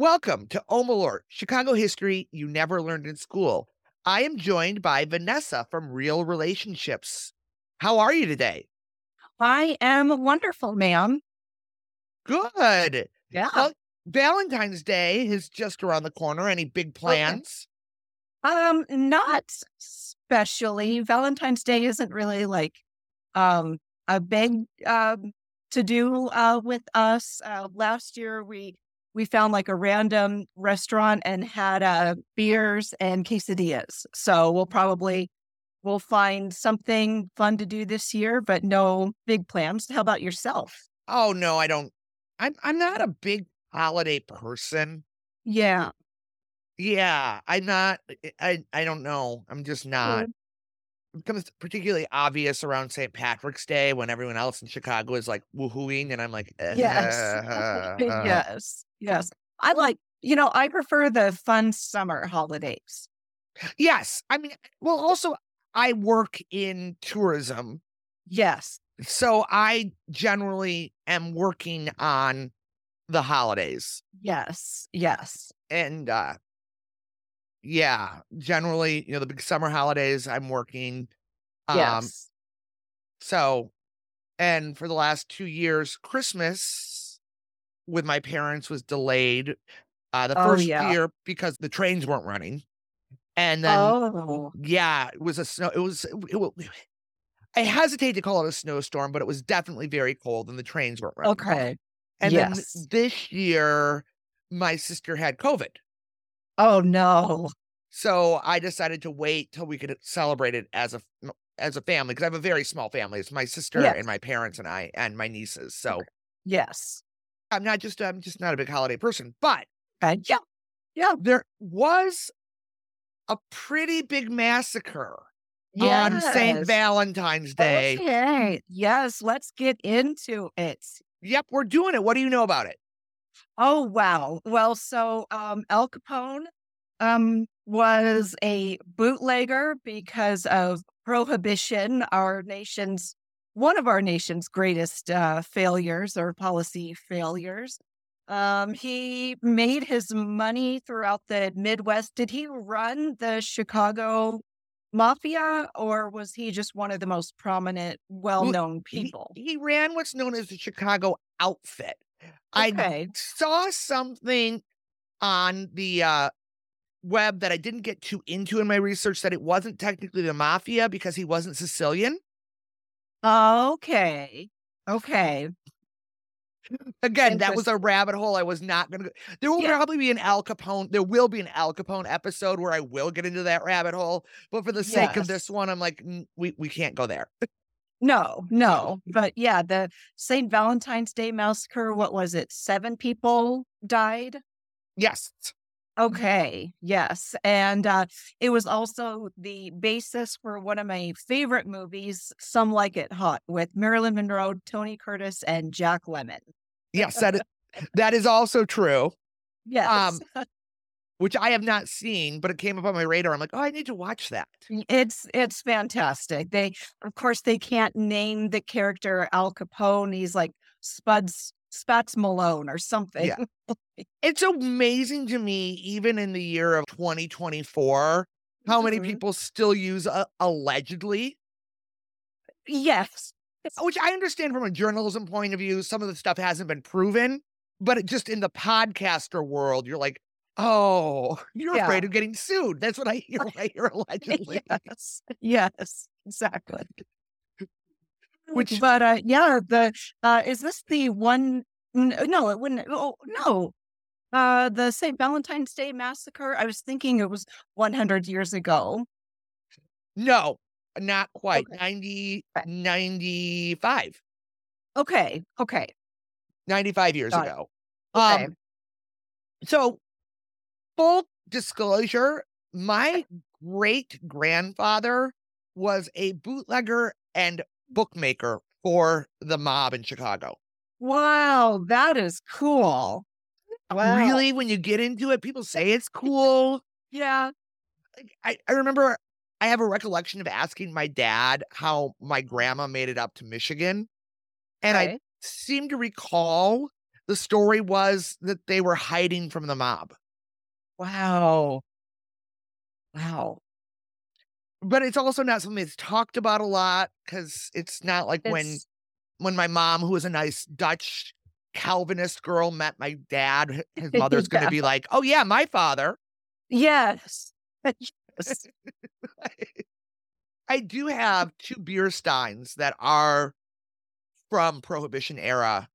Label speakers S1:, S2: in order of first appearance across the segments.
S1: Welcome to Omalort, Chicago history you never learned in school. I am joined by Vanessa from Reel Relationships. How are you today?
S2: I am wonderful, ma'am.
S1: Good.
S2: Yeah.
S1: Well, Valentine's Day is just around the corner. Any big plans?
S2: Um, not especially. Valentine's Day isn't really like um a big um to do uh with us. Uh last year we we found like a random restaurant and had uh beers and quesadillas. So we'll probably we'll find something fun to do this year, but no big plans. How about yourself?
S1: Oh no, I don't. I'm I'm not a big holiday person.
S2: Yeah.
S1: Yeah, I'm not. I I, don't know. I'm just not.
S2: Good.
S1: It becomes particularly obvious around St. Patrick's Day when everyone else in Chicago is like woohooing, and I'm like,
S2: Yes.
S1: "Uh,
S2: yes. Yes. I like, you know, I prefer the fun summer holidays.
S1: yes. I mean, well, also I work in tourism,
S2: Yes.
S1: so I generally am working on the holidays,
S2: Yes. Yes.
S1: and uh yeah, generally, you know, the big summer holidays, I'm working. Um,
S2: Yes.
S1: so, and for the last two years, Christmas with my parents was delayed. Uh, the
S2: Oh,
S1: first
S2: yeah.
S1: year because the trains weren't running, and then
S2: Oh,
S1: yeah, it was a snow. It was. It, wa- I hesitate to call it a snowstorm, but it was definitely very cold, and the trains weren't running.
S2: okay.
S1: And then this year, my sister had COVID.
S2: Oh, no.
S1: So I decided to wait till we could celebrate it as a as a family because I have a very small family. It's my sister
S2: Yes.
S1: and my parents and I and my nieces. So
S2: Yes.
S1: I'm not just I'm just not a big holiday person, but
S2: Okay. Yeah. Yeah.
S1: there was a pretty big massacre on St. Valentine's Day.
S2: Okay. Yes. Let's get into it.
S1: Yep, we're doing it. What do you know about it?
S2: Oh wow. Well, so um Al Capone um was a bootlegger because of prohibition, our nation's one of our nation's greatest uh failures or policy failures. Um he made his money throughout the Midwest. Did he run the Chicago mafia or was he just one of the most prominent well-known
S1: He-
S2: people?
S1: He, ran what's known as the Chicago outfit. I saw something on the uh, web that I didn't get too into in my research that it wasn't technically the mafia because he wasn't Sicilian.
S2: Okay. Okay.
S1: Again, that was a rabbit hole I was not going to go. There will
S2: Yeah.
S1: probably be an Al Capone. There will be an Al Capone episode where I will get into that rabbit hole. But for the sake of this one, I'm like, mm, we, we can't go there.
S2: No, no. But yeah, the St. Valentine's Day massacre, what was it? Seven people died?
S1: Yes.
S2: Okay. Yes. And uh, it was also the basis for one of my favorite movies, Some Like It Hot, with Marilyn Monroe, Tony Curtis, and Jack Lemmon.
S1: Yes. That is, that is also true,
S2: Yes.
S1: which I have not seen, but it came up on my radar. I'm like, oh, I need to watch that.
S2: It's it's fantastic. They of course they can't name the character Al Capone. He's like Spuds Spats Malone or something.
S1: Yeah. It's amazing to me, even in the year of 2024, how many
S2: Mhm.
S1: people still use uh, allegedly,
S2: Yes.
S1: which I understand from a journalism point of view. Some of the stuff hasn't been proven, but it just in the podcaster world, you're like, oh, you're
S2: Yeah.
S1: afraid of getting sued. That's what I hear when I hear allegedly.
S2: yes. Yes. Exactly.
S1: Which-
S2: but uh yeah, the uh is this the one no, it wouldn't oh no. Uh the St. Valentine's Day massacre. I was thinking it was 100 years ago.
S1: No, not quite.
S2: Okay.
S1: 90,
S2: Okay.
S1: 95,
S2: Okay. Okay.
S1: 95 years
S2: Got
S1: ago.
S2: Okay.
S1: Um, so full disclosure, my great grandfather was a bootlegger and bookmaker for the mob in Chicago.
S2: Wow, that is cool. Wow.
S1: Really, when you get into it, people say it's cool.
S2: Yeah.
S1: Like, I, I remember I have a recollection of asking my dad how my grandma made it up to Michigan. And I seem to recall the story was that they were hiding from the mob.
S2: Wow. Wow.
S1: But it's also not something that's talked about a lot because it's not like when when my mom, who was a nice Dutch Calvinist girl, met my dad, his mother's going to be like, "Oh yeah, my father."
S2: Yes. Yes.
S1: I do have two beer steins that are from Prohibition era.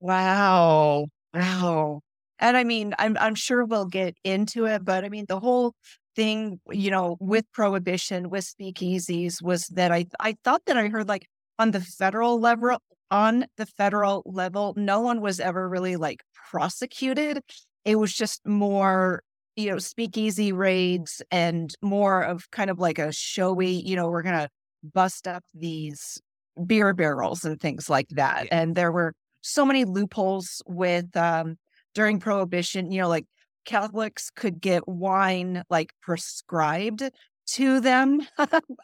S2: Wow. Wow. And I mean, I'm I'm sure we'll get into it, but I mean, the whole thing, you know, with prohibition, with speakeasies, was that I I thought that I heard like on the federal level, on the federal level, no one was ever really like prosecuted. It was just more, you know, speakeasy raids and more of kind of like a showy, you know, we're gonna bust up these beer barrels and things like that.
S1: Yeah.
S2: And there were so many loopholes with um during prohibition you know like catholics could get wine like prescribed to them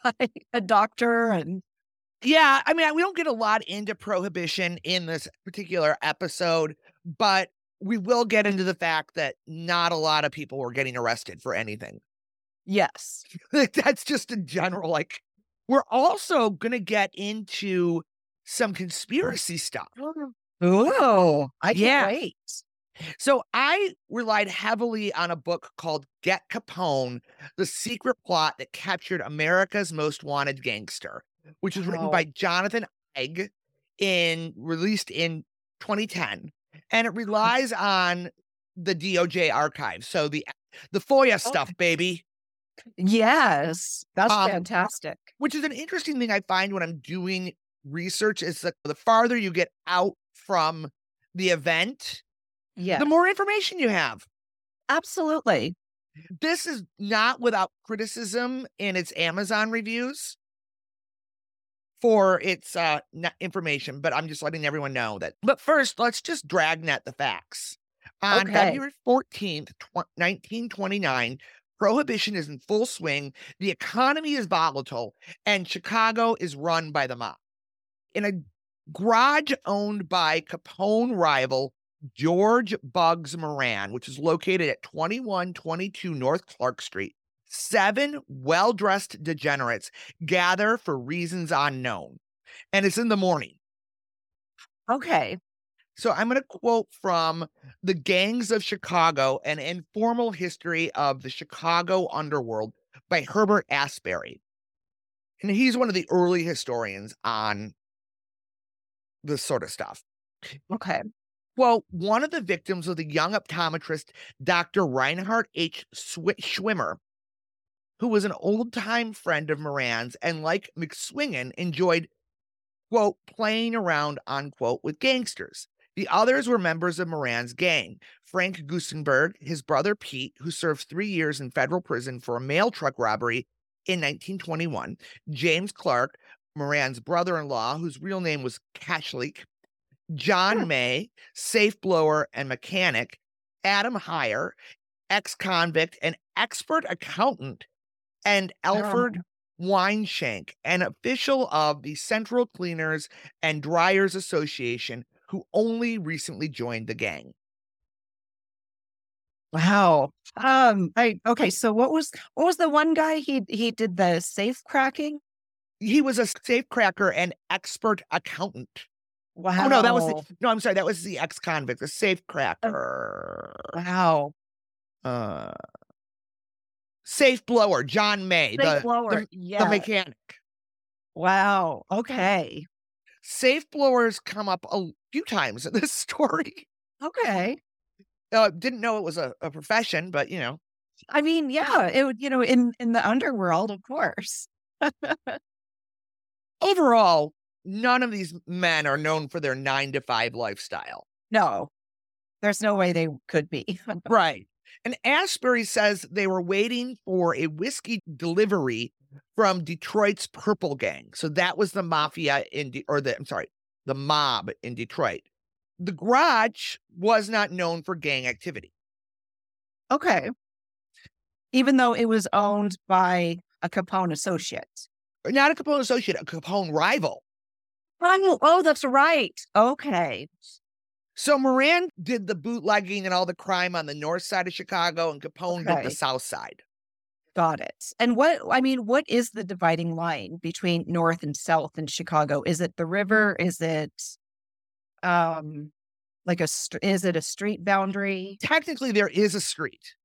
S2: by a doctor and
S1: Yeah, I mean, we don't get a lot into Prohibition in this particular episode, but we will get into the fact that not a lot of people were getting arrested for anything.
S2: yes
S1: That's just a general, like, we're also going to get into some conspiracy stuff.
S2: oh i can't
S1: Yeah.
S2: wait
S1: So I relied heavily on a book called Get Capone, The Secret Plot That Captured America's Most Wanted Gangster, which was written
S2: Wow.
S1: by Jonathan Eig in released in 2010. And it relies on the DOJ archive. So the the FOIA stuff, baby.
S2: yes that's
S1: Um,
S2: fantastic
S1: Which is an interesting thing I find when I'm doing research is that the farther you get out from the event,
S2: yeah
S1: the more information you have.
S2: absolutely
S1: this is not without criticism in its Amazon reviews for its uh information, but I'm just letting everyone know that. But first, let's just dragnet the facts. On
S2: Okay.
S1: February 14th, tw- 1929, prohibition is in full swing, the economy is volatile, and Chicago is run by the mob. In a garage owned by Capone rival George Bugs Moran, which is located at 2122 North Clark Street. Seven well dressed degenerates gather for reasons unknown. And it's in the morning.
S2: okay
S1: So I'm going to quote from The Gangs of Chicago An Informal History of the Chicago Underworld by Herbert Asbury. And he's one of the early historians on this sort of stuff.
S2: okay
S1: Well, one of the victims was the young optometrist, Dr. Reinhard H. Schwimmer, who was an old time friend of Moran's and, like McSwiggin, enjoyed, quote, playing around, unquote, with gangsters. The others were members of Moran's gang Frank Gusenberg, his brother Pete, who served three years in federal prison for a mail truck robbery in 1921, James Clark, Moran's brother in law, whose real name was Kachellek, John
S2: Sure.
S1: May, safe blower and mechanic, Adam Heyer, ex convict and expert accountant, and Alfred Weinshank, an official of the Central Cleaners and Dryers Association, who only recently joined the gang.
S2: wow um i okay so what was what was the one guy he he did the safe cracking
S1: He was a safe cracker and expert accountant.
S2: wow
S1: Oh no, that was the, no. I'm sorry, that was the ex convict, the safe cracker.
S2: wow
S1: Uh, safe blower, John May,
S2: safe
S1: the,
S2: blower
S1: the,
S2: yeah
S1: the mechanic.
S2: wow okay
S1: Safe blowers come up a few times in this story.
S2: okay
S1: Uh, didn't know it was a, a profession, but you know,
S2: I mean, yeah, it would, you know, in in the underworld, of course.
S1: overall, none of these men are known for their nine to five lifestyle.
S2: No, there's no way they could be.
S1: Right. And Asbury says they were waiting for a whiskey delivery from Detroit's Purple Gang. So that was the mafia in, De- or the, I'm sorry, the mob in Detroit. The garage was not known for gang activity.
S2: okay. Even though it was owned by a Capone associate.
S1: Not a Capone associate, a Capone rival.
S2: Oh, oh, that's right. Okay.
S1: So Moran did the bootlegging and all the crime on the north side of Chicago, and Capone did the south side.
S2: Got it. And what, I mean, what is the dividing line between North and South in Chicago? Is it the river? Is it, um, like a, str- is it a street boundary?
S1: Technically, there is a street.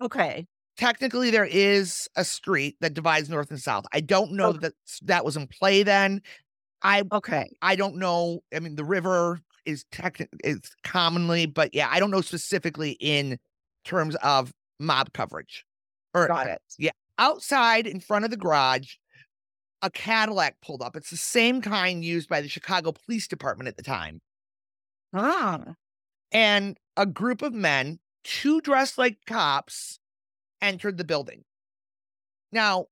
S2: Okay.
S1: Technically, there is a street that divides north and south. I don't know
S2: Okay.
S1: that that was in play then. I
S2: Okay.
S1: I don't know. I mean, the river is techni- is commonly, but yeah, I don't know specifically in terms of mob coverage. Or
S2: Got it. Yeah.
S1: Outside in front of the garage, a Cadillac pulled up. It's the same kind used by the Chicago Police Department at the time.
S2: Ah,
S1: And a group of men, two dressed like cops, entered the building. Now,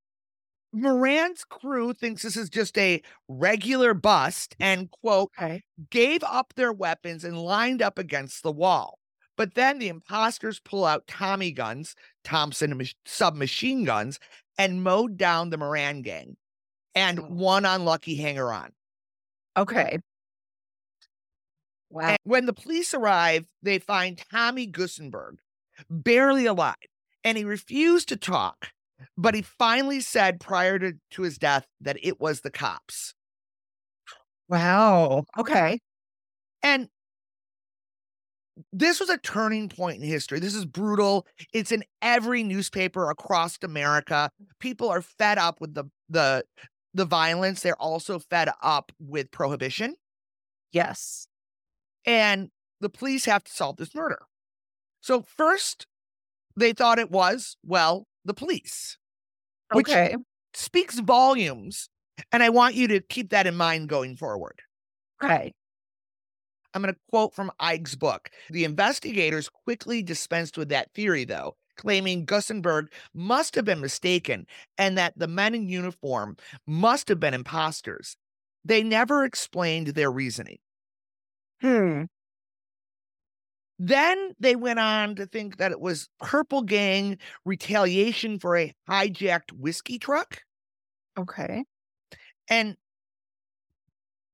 S1: Moran's crew thinks this is just a regular bust and, quote,
S2: okay.
S1: gave up their weapons and lined up against the wall. But then the imposters pull out Tommy guns, Thompson submachine guns, and mowed down the Moran gang and one unlucky hanger on.
S2: Okay. Wow.
S1: And when the police arrive, they find Tommy Gusenberg barely alive, and he refused to talk. But he finally said prior to, to his death that it was the cops.
S2: Wow. Okay.
S1: And this was a turning point in history. This is brutal. It's in every newspaper across America. People are fed up with the the the violence. They're also fed up with prohibition.
S2: Yes.
S1: And the police have to solve this murder. So first, they thought it was, well, the police. Which-
S2: Okay.
S1: Speaks volumes. And I want you to keep that in mind going forward.
S2: Okay.
S1: I'm going to quote from Eig's book. The investigators quickly dispensed with that theory, though, claiming Gusenberg must have been mistaken and that the men in uniform must have been imposters. They never explained their reasoning.
S2: Hmm.
S1: Then they went on to think that it was Purple Gang retaliation for a hijacked whiskey truck.
S2: Okay.
S1: And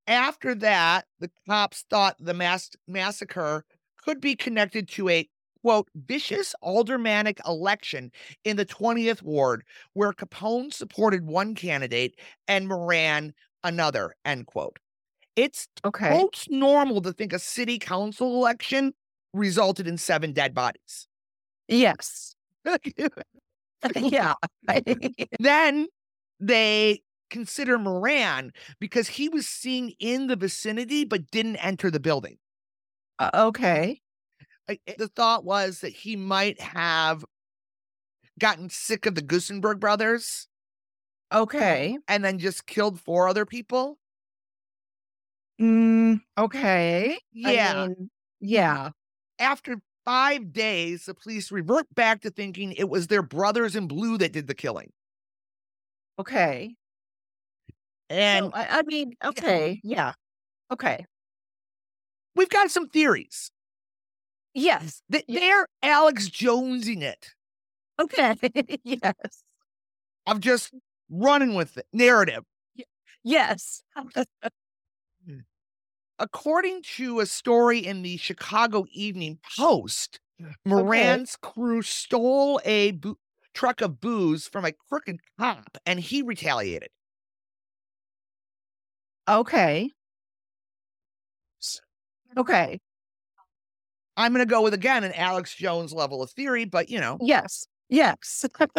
S1: after that, the cops thought the mass- massacre could be connected to a quote vicious aldermanic election in the 20th ward where Capone supported one candidate and Moran another end quote. It's
S2: Okay.
S1: quote normal to think a city council election resulted in seven dead bodies.
S2: Yes. yeah.
S1: then they consider Moran because he was seen in the vicinity but didn't enter the building.
S2: Uh, okay.
S1: I- I- The thought was that he might have gotten sick of the Gusenberg brothers
S2: Okay.
S1: and then just killed four other people.
S2: Mm, okay. I
S1: Yeah.
S2: mean, yeah.
S1: After five days, the police revert back to thinking it was their brothers in blue that did the killing.
S2: Okay.
S1: And
S2: So, I, I mean, okay. Yeah. Okay.
S1: we've got some theories.
S2: Yes.
S1: That they're Alex Jonesing it.
S2: Okay. yes.
S1: I'm just running with the narrative.
S2: Yes.
S1: According to a story in the Chicago Evening Post, Moran's crew stole a boo- truck of booze from a crooked cop and he retaliated.
S2: Okay. Okay.
S1: I'm going to go with again an Alex Jones level of theory, but you know,
S2: Yes. Yes.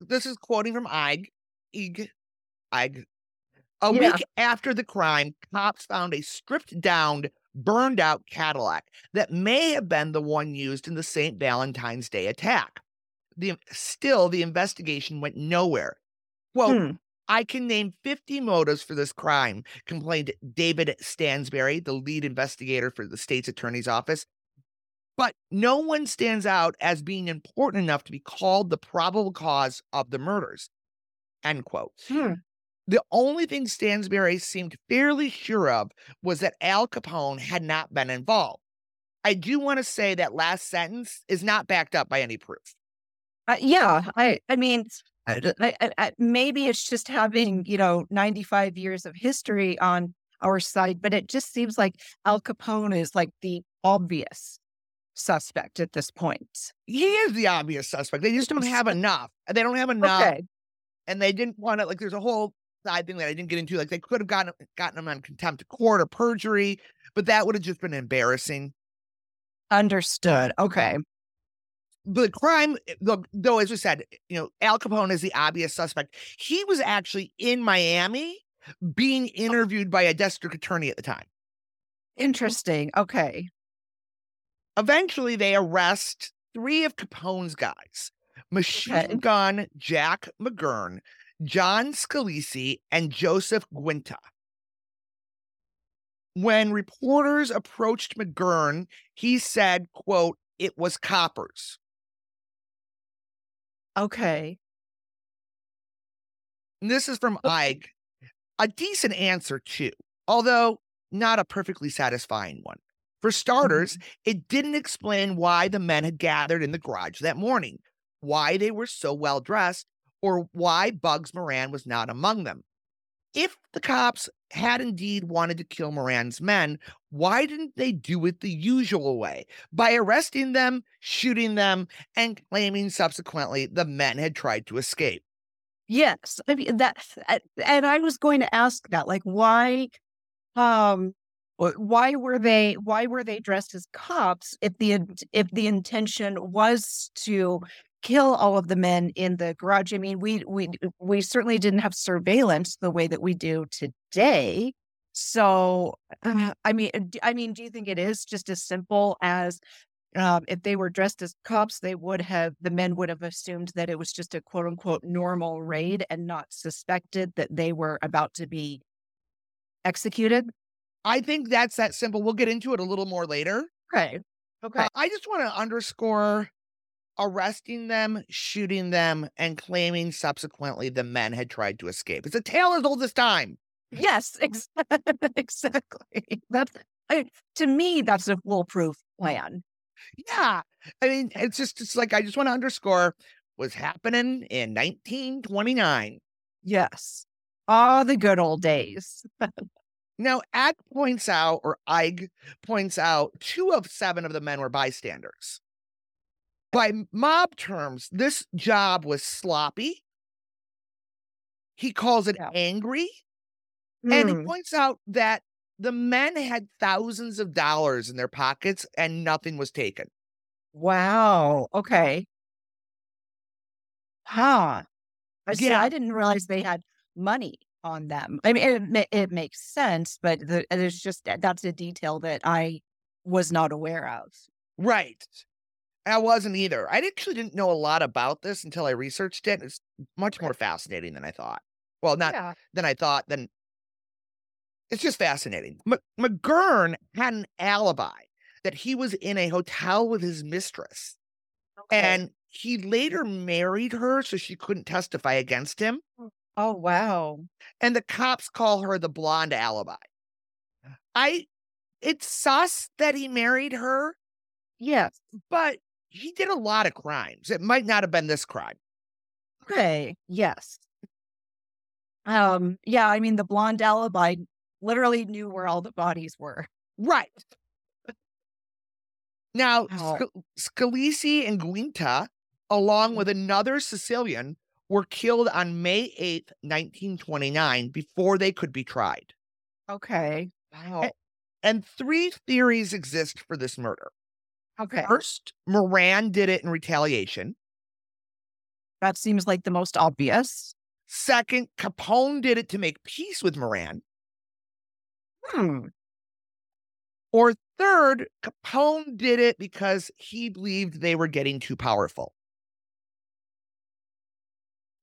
S1: this is quoting from Eig. Eig. Eig. A
S2: Yeah.
S1: week after the crime, cops found a stripped down, burned out Cadillac that may have been the one used in the St. Valentine's Day attack. The, still, the investigation went nowhere. Well,
S2: Hmm.
S1: I can name 50 motives for this crime, complained David Stansbury, the lead investigator for the state's attorney's office. But no one stands out as being important enough to be called the probable cause of the murders. End quote.
S2: Hmm.
S1: The only thing Stansbury seemed fairly sure of was that Al Capone had not been involved. I do want to say that last sentence is not backed up by any proof.
S2: Uh, yeah. I. I mean, I, I, I, maybe it's just having you know ninety five years of history on our side, but it just seems like Al Capone is like the obvious suspect at this point.
S1: He is the obvious suspect. They just don't have enough. They don't have enough.
S2: Okay.
S1: And they didn't want to like there's a whole side thing that I didn't get into. Like they could have gotten gotten him on contempt of court or perjury, but that would have just been embarrassing.
S2: Understood. Okay.
S1: The crime, eh, though, though, as we said, eh, you know, Al Capone is the obvious suspect. He was actually in Miami being oh. interviewed by a district attorney at the time.
S2: Interesting. Okay.
S1: Eventually, they arrest three of Capone's guys Machine
S2: Okay.
S1: Gun Jack McGurn, John Scalise, and Joseph Giunta. When reporters approached McGurn, he said, quote, it was coppers.
S2: Okay.
S1: And this is from Eig. A decent answer, too, although not a perfectly satisfying one. For starters, mm-hmm. it didn't explain why the men had gathered in the garage that morning, why they were so well dressed, or why Bugs Moran was not among them. If the cops had indeed wanted to kill Moran's men, why didn't they do it the usual way by arresting them, shooting them, and claiming subsequently the men had tried to escape?
S2: Yes. I mean that and I was going to ask that like why um why were they why were they dressed as cops if the if the intention was to kill all of the men in the garage? I mean, we we we certainly didn't have surveillance the way that we do today. So, uh, I mean, I mean, do you think it is just as simple as um, if they were dressed as cops, they would have the men would have assumed that it was just a quote unquote normal raid and not suspected that they were about to be executed.
S1: I think that's that simple. We'll get into it a little more later.
S2: Okay. Okay.
S1: Uh, I just want to underscore arresting them, shooting them, and claiming subsequently the men had tried to escape. It's a tale as old as time.
S2: yes. Ex- exactly. That's I, to me. That's a foolproof plan.
S1: Yeah. I mean, it's just, it's like, I just want to underscore was happening in 1929.
S2: Yes. Ah, the good old days.
S1: Now, Ag points out, or Eig points out, two of seven of the men were bystanders. By mob terms, this job was sloppy. He calls it
S2: Yeah.
S1: angry. And he
S2: Hmm.
S1: points out that the men had thousands of dollars in their pockets and nothing was taken.
S2: Wow. Okay. Huh. I see.
S1: Yeah.
S2: I didn't realize they had money on them. I mean, it, it makes sense, but the, there's just that's a detail that I was not aware of.
S1: Right. I wasn't either. I actually didn't know a lot about this until I researched it. It's much more fascinating than I thought. Well, not
S2: yeah.
S1: than I thought, then it's just fascinating. M- McGurn had an alibi that he was in a hotel with his mistress and he later married her so she couldn't testify against him. Hmm.
S2: oh wow.
S1: And the cops call her the blonde alibi. I, it's sus that he married her,
S2: Yes.
S1: but he did a lot of crimes. It might not have been this crime.
S2: Okay. Yes. Um. Yeah. I mean, the blonde alibi literally knew where all the bodies were.
S1: Right. Now,
S2: Wow.
S1: Sc- Scalise and Giunta, along with another Sicilian, were killed on May 8th, 1929, before they could be tried.
S2: Okay. Wow.
S1: And three theories exist for this murder.
S2: Okay.
S1: First, Moran did it in retaliation.
S2: That seems like the most obvious.
S1: Second, Capone did it to make peace with Moran.
S2: Hmm.
S1: Or third, Capone did it because he believed they were getting too powerful.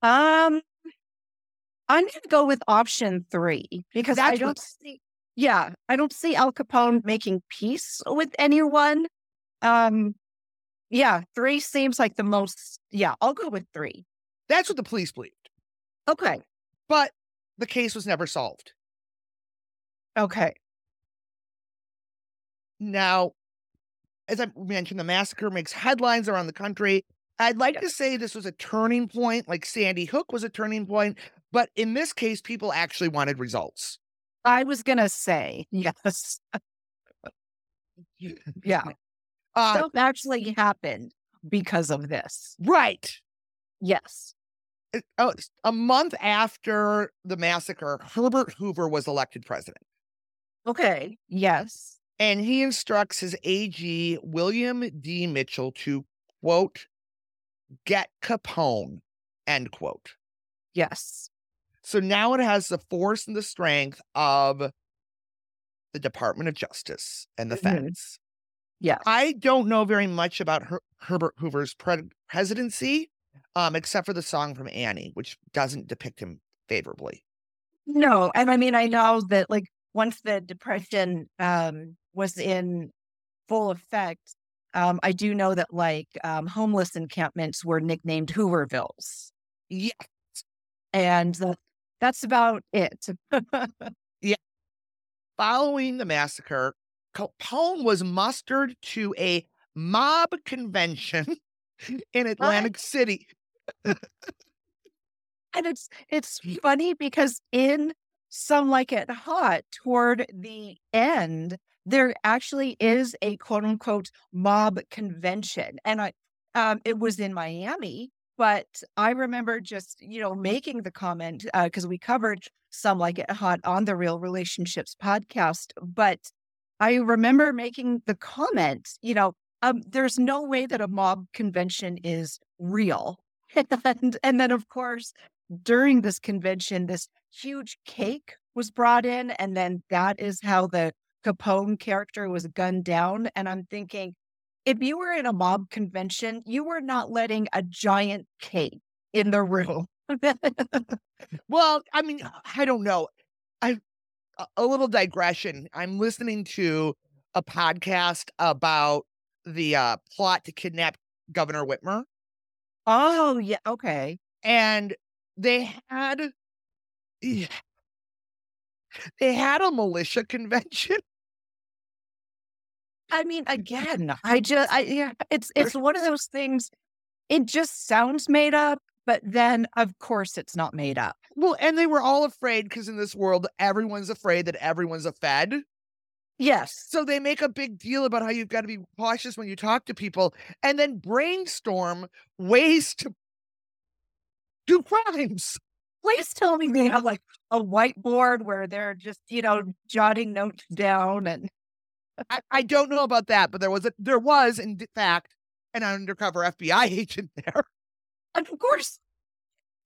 S2: Um, I'm going to go with option three because I don't
S1: what-
S2: see. Yeah, I don't see Al Capone making peace with anyone. Um, yeah, three seems like the most. Yeah, I'll go with three.
S1: That's what the police believed.
S2: Okay.
S1: But the case was never solved.
S2: Okay.
S1: Now, as I mentioned, the massacre makes headlines around the country. I'd like to say this was a turning point, like Sandy Hook was a turning point, but in this case, people actually wanted results.
S2: I was gonna say yes. yeah.
S1: Uh,
S2: Stuff actually happened because of this.
S1: right.
S2: Yes.
S1: It- oh, a month after the massacre, Herbert Hoover was elected president.
S2: Okay. Yes.
S1: and he instructs his AG, William D. Mitchell, to quote, get Capone, end quote.
S2: Yes.
S1: So now it has the force and the strength of the Department of Justice and the
S2: Mhm.
S1: feds.
S2: Yes.
S1: I don't know very much about Her- Herbert Hoover's pre- presidency, um, except for the song from Annie, which doesn't depict him favorably.
S2: No, and I mean I know that like once the depression um was in full effect, um, I do know that like um homeless encampments were nicknamed Hoovervilles.
S1: Yeah,
S2: And that, that's about it. Yeah.
S1: Following the massacre, Capone was mustered to a mob convention in Atlantic City.
S2: And it's it's funny because in Some Like It Hot, toward the end, there actually is a quote unquote mob convention. And I um it was in Miami, but I remember just, you know, making the comment because we covered Some Like It Hot on the Reel Relationships podcast. But I remember making the comment, you know, um, there's no way that a mob convention is real. and, and then, of course, during this convention, this huge cake was brought in, and then that is how the Capone character was gunned down. And I'm thinking, if you were in a mob convention, you were not letting a giant cake in the room.
S1: Well, I mean, I don't know. A- a little digression. I'm listening to a podcast about the uh, plot to kidnap Governor Whitmer,
S2: oh, yeah. Okay.
S1: and they had yeah, they had a militia convention.
S2: I mean, again, I just, I, yeah, it's, it's one of those things. It just sounds made up, but then of course it's not made up.
S1: Well, and they were all afraid because in this world, everyone's afraid that everyone's a Fed.
S2: Yes.
S1: So they make a big deal about how you've got to be cautious when you talk to people and then brainstorm ways to do crimes.
S2: Please tell me they have like a whiteboard where they're just, you know, jotting notes down and
S1: I, I don't know about that, but there was a there was in fact an undercover FBI agent there.
S2: Of course,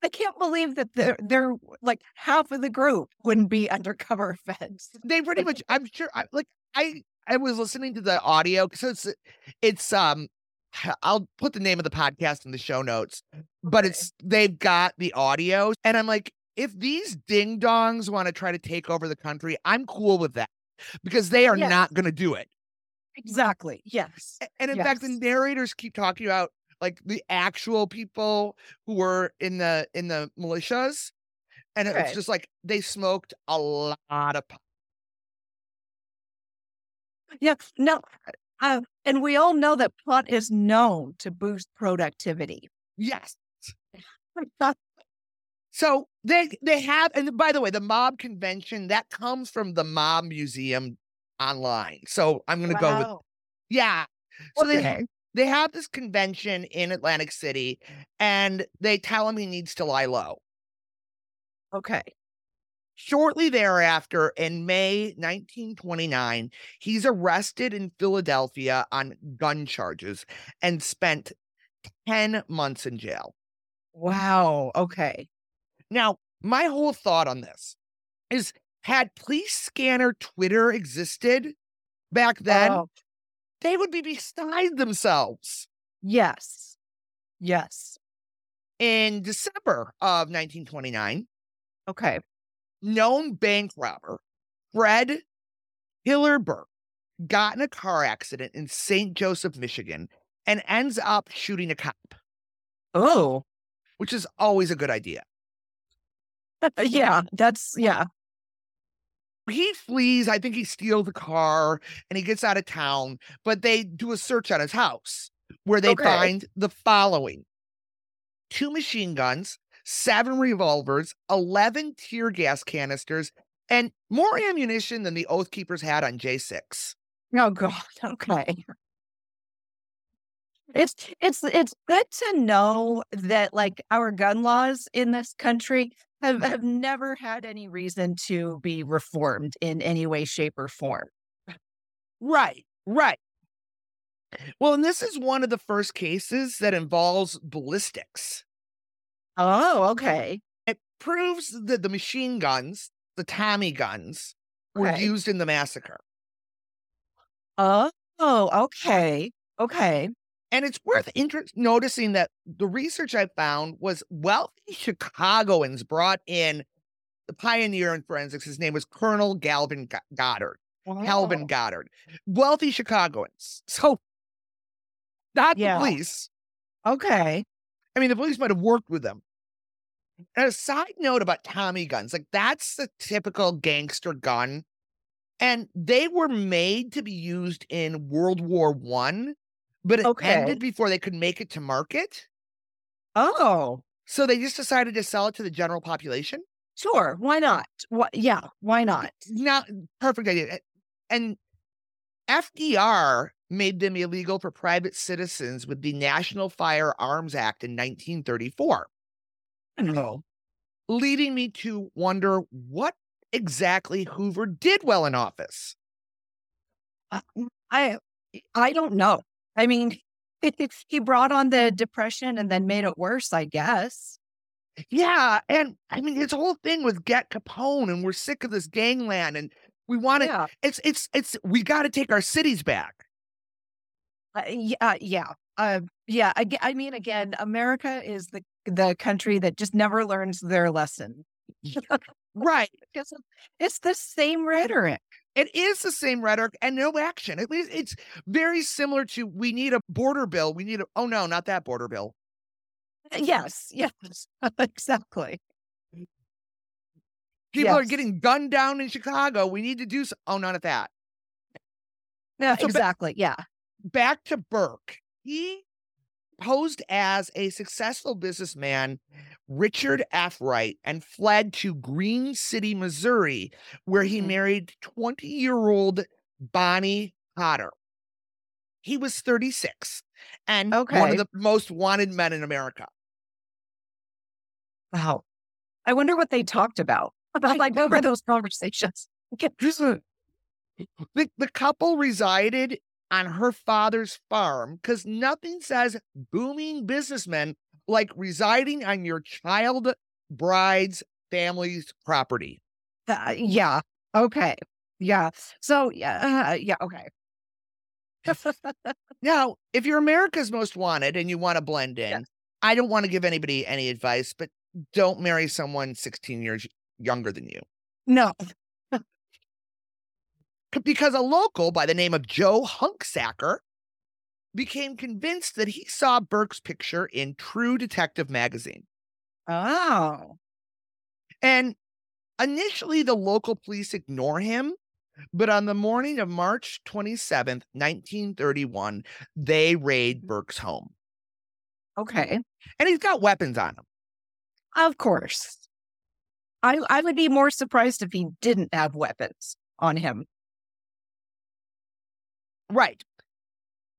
S2: I can't believe that they're they're like half of the group wouldn't be undercover feds.
S1: They pretty much I'm sure I, like I I was listening to the audio so it's it's um I'll put the name of the podcast in the show notes, but it's they've got the audio and I'm like if these ding dongs want to try to take over the country, I'm cool with that because they are
S2: Yes.
S1: not going to do it.
S2: Exactly. Yes.
S1: And in fact, the narrators keep talking about like the actual people who were in the in the militias, and it's
S2: Okay.
S1: just like they smoked a lot of pot.
S2: Yeah. No. Uh, and we all know that pot is known to boost productivity.
S1: Yes. So they they have, and by the way, the mob convention that comes from the Mob Museum online. So I'm gonna go with
S2: Wow.
S1: yeah. So they. They have this convention in Atlantic City, and they tell him he needs to lie low.
S2: Okay.
S1: Shortly thereafter, in May 1929, he's arrested in Philadelphia on gun charges and spent 10 months in jail.
S2: Wow. Okay.
S1: Now, my whole thought on this is had police scanner Twitter existed back then,
S2: Oh,
S1: they would be beside themselves.
S2: yes. Yes.
S1: In December of 1929,
S2: Okay.
S1: known bank robber Fred Hillerberg got in a car accident in St. Joseph, Michigan, and ends up shooting a cop,
S2: Oh.
S1: which is always a good idea.
S2: yeah. That's yeah.
S1: He flees. I think he steals the car and he gets out of town, but they do a search on his house where they
S2: Okay.
S1: find the following two machine guns, seven revolvers, 11 tear gas canisters, and more ammunition than the Oath Keepers had on J6.
S2: Oh God. Okay. It's it's it's good to know that like our gun laws in this country have, mm-hmm. have never had any reason to be reformed in any way, shape, or form.
S1: Right, right. Well, and this is one of the first cases that involves ballistics.
S2: Oh, okay.
S1: It proves that the machine guns, the Tommy guns, were used in the massacre.
S2: Oh, okay. Okay.
S1: And it's worth interest noticing that the research I found was wealthy Chicagoans brought in the pioneer in forensics. His name was Colonel Calvin Go- Goddard. Calvin
S2: Oh,
S1: Goddard. Wealthy Chicagoans. So not
S2: Yeah.
S1: the police.
S2: Okay.
S1: I mean, the police might have worked with them. And a side note about Tommy guns, like that's the typical gangster gun. And they were made to be used in World War One, but it
S2: Okay.
S1: ended before they could make it to market.
S2: Oh,
S1: So they just decided to sell it to the general population.
S2: sure. Why not? What? Yeah. Why not?
S1: Not perfect idea. And FDR made them illegal for private citizens with the National Firearms Act in 1934.
S2: No.
S1: leading me to wonder what exactly Hoover did well in office.
S2: Uh, I I don't know. I mean, he brought on the depression and then made it worse. I guess.
S1: Yeah, and I mean his whole thing was get Capone, and we're sick of this gangland, and we want to.
S2: Yeah.
S1: It's it's it's we got to take our cities back.
S2: Uh, yeah. Yeah. Uh, yeah. I, I mean, again, America is the the country that just never learns their lesson.
S1: Right.
S2: It's the same rhetoric.
S1: It is the same rhetoric and no action. At least it's very similar to we need a border bill. We need a oh no, not that border bill.
S2: Uh, yes. Yes. exactly.
S1: People are getting gunned down in Chicago. We need to do so. Oh, none of that.
S2: Yeah.
S1: So ba-
S2: exactly. yeah.
S1: back to Burke. He posed as a successful businessman, Richard F. Wright, and fled to Green City, Missouri, where he
S2: Mhm.
S1: married 20 year old Bonnie Potter. He was 36 and one of the most wanted men in America.
S2: Wow. I wonder what they talked about. About like over those conversations.
S1: The, the couple resided on her father's farm because nothing says booming businessmen like residing on your child bride's family's property.
S2: Uh, yeah. Okay. Yeah. So yeah. Uh, yeah. Okay.
S1: Now, if you're America's most wanted and you want to blend in. I don't want to give anybody any advice, but don't marry someone 16 years younger than you.
S2: no.
S1: Because a local by the name of Joe Hunsaker became convinced that he saw Burke's picture in True Detective magazine.
S2: Oh.
S1: And initially, the local police ignore him. But on the morning of March 27th, 1931, they raid Burke's home.
S2: Okay.
S1: And he's got weapons on him.
S2: Of course. I I would be more surprised if he didn't have weapons on him.
S1: Right.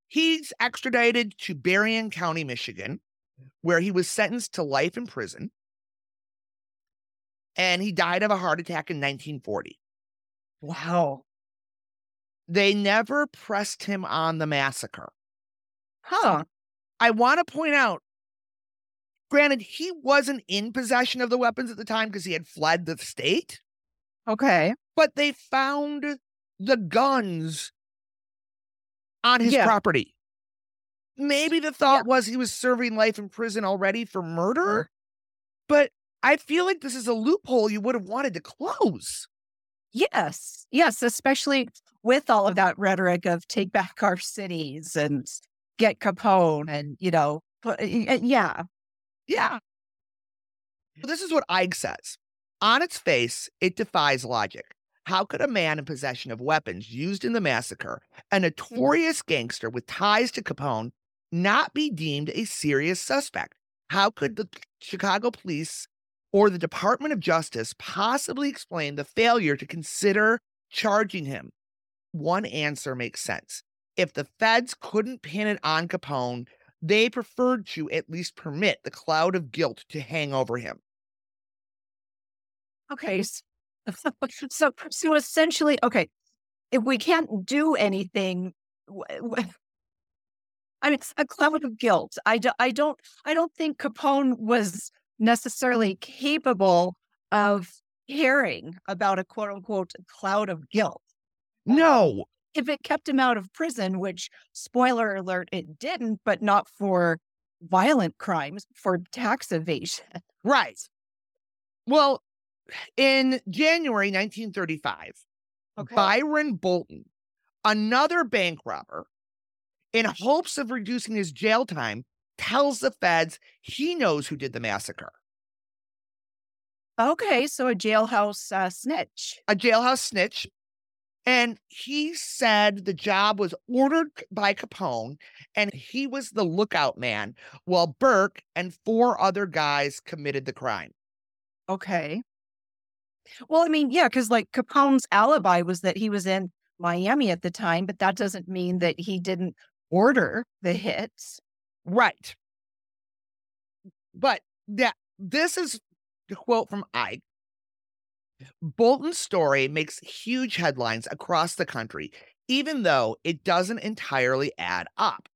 S1: He's extradited to Berrien County, Michigan, where he was sentenced to life in prison. And he died of a heart attack in 1940.
S2: Wow.
S1: They never pressed him on the massacre.
S2: Huh.
S1: I want to point out, granted, he wasn't in possession of the weapons at the time because he had fled the state,
S2: Okay.
S1: but they found the guns on his
S2: Yeah.
S1: property. Maybe the thought was he was serving life in prison already for murder, uh-huh. but I feel like this is a loophole you would have wanted to close.
S2: Yes. Yes. Especially with all of that rhetoric of take back our cities and get Capone and you know. put- uh, y- y- Yeah.
S1: Yeah. This is what Eig says. On its face, it defies logic. How could a man in possession of weapons used in the massacre, a mm-hmm. notorious gangster with ties to Capone, not be deemed a serious suspect? How could the Chicago police or the Department of Justice possibly explain the failure to consider charging him? One answer makes sense. If the feds couldn't pin it on Capone, they preferred to at least permit the cloud of guilt to hang over him.
S2: Okay. So, so essentially, okay, if we can't do anything, I mean, a cloud of guilt. I, do, I don't, I don't think Capone was necessarily capable of caring about a quote unquote cloud of guilt.
S1: No.
S2: If it kept him out of prison, which spoiler alert, it didn't, but not for violent crimes, for tax evasion.
S1: Right. Well, in January 1935, okay. Byron Bolton, another bank robber, in hopes of reducing his jail time, tells the feds he knows who did the massacre.
S2: Okay, so a jailhouse uh, snitch.
S1: A jailhouse snitch. And he said the job was ordered by Capone and he was the lookout man while Burke and four other guys committed the crime.
S2: Okay. Well, I mean, yeah, because like Capone's alibi was that he was in Miami at the time, but that doesn't mean that he didn't order the hits.
S1: Right. But that this is the quote from Eig. Bolton's story makes huge headlines across the country, even though it doesn't entirely add up.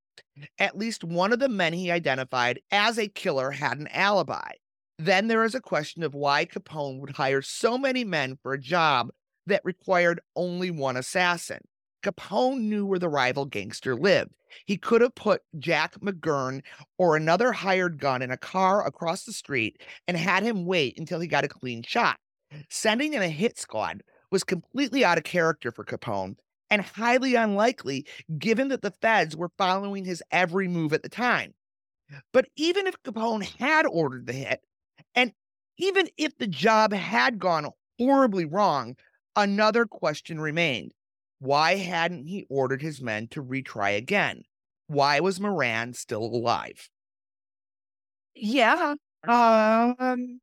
S1: At least one of the men he identified as a killer had an alibi. Then there is a question of why Capone would hire so many men for a job that required only one assassin. Capone knew where the rival gangster lived. He could have put Jack McGurn or another hired gun in a car across the street and had him wait until he got a clean shot. Sending in a hit squad was completely out of character for Capone and highly unlikely given that the feds were following his every move at the time. But even if Capone had ordered the hit, and even if the job had gone horribly wrong, another question remained. Why hadn't he ordered his men to retry again? Why was Moran still alive?
S2: Yeah. Um.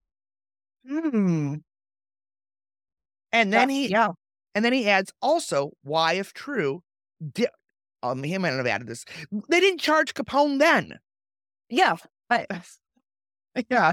S2: Hmm.
S1: And then he, yeah. And then he adds also, why, if true, di- um, he might have added this. They didn't charge Capone then.
S2: Yeah. I, yeah.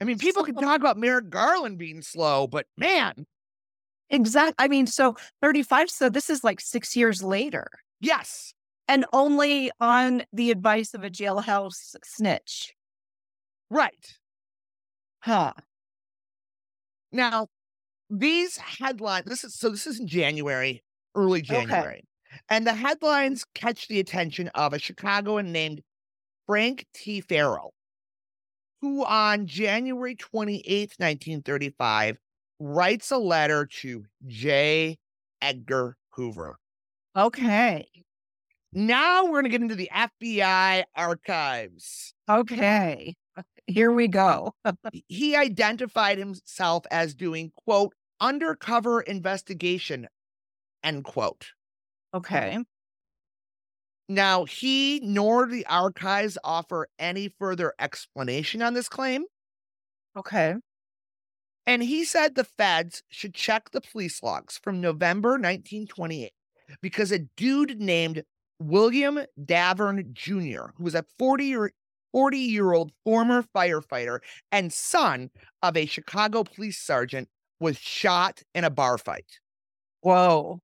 S1: I mean, people can talk about Merrick Garland being slow, but man,
S2: Exactly. I mean, so 35. So this is like six years later.
S1: Yes.
S2: And only on the advice of a jailhouse snitch.
S1: Right.
S2: Huh.
S1: Now, these headlines, this is so this is in January, early January. Okay. And the headlines catch the attention of a Chicagoan named Frank T. Farrell, who on January 28th, 1935, writes a letter to J. Edgar Hoover.
S2: Okay.
S1: Now we're going to get into the FBI archives.
S2: Okay. Here we go.
S1: he identified himself as doing, quote, undercover investigation, end quote.
S2: Okay.
S1: Now, he nor the archives offer any further explanation on this claim.
S2: Okay.
S1: And he said the feds should check the police logs from November 1928 because a dude named William Davern Jr., who was a 40 year 40 year old former firefighter and son of a Chicago police sergeant, was shot in a bar fight.
S2: Whoa.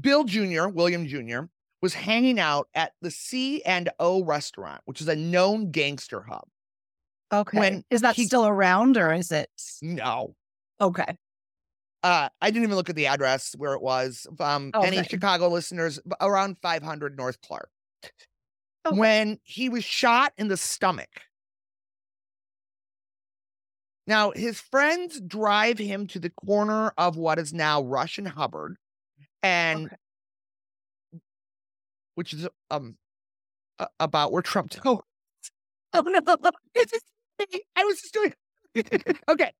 S1: Bill Jr., William Jr., was hanging out at the C and O restaurant, which is a known gangster hub.
S2: Okay.
S1: When
S2: is that
S1: he-
S2: still around or is it?
S1: No.
S2: Okay.
S1: Uh, I didn't even look at the address where it was. Um, any Chicago listeners, around 500 North Clark.
S2: Okay.
S1: When he was shot in the stomach. Now, his friends drive him to the corner of what is now Rush and Hubbard, and
S2: Okay.
S1: Which is um about where Trump Tower.
S2: Oh no.
S1: I was just doing. okay.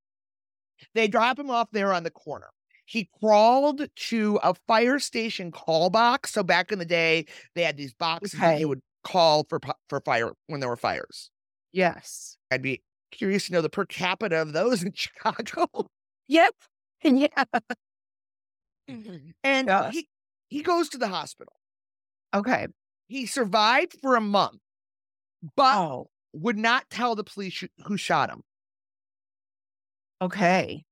S1: They drop him off there on the corner. He crawled to a fire station call box. So back in the day, they had these boxes
S2: Okay.
S1: you would call for for fire when there were fires.
S2: Yes.
S1: I'd be curious to know the per capita of those in Chicago.
S2: Yep. Yeah.
S1: And
S2: Yeah.
S1: he he goes to the hospital.
S2: Okay.
S1: He survived for a month, but
S2: Oh.
S1: would not tell the police who shot him.
S2: Okay.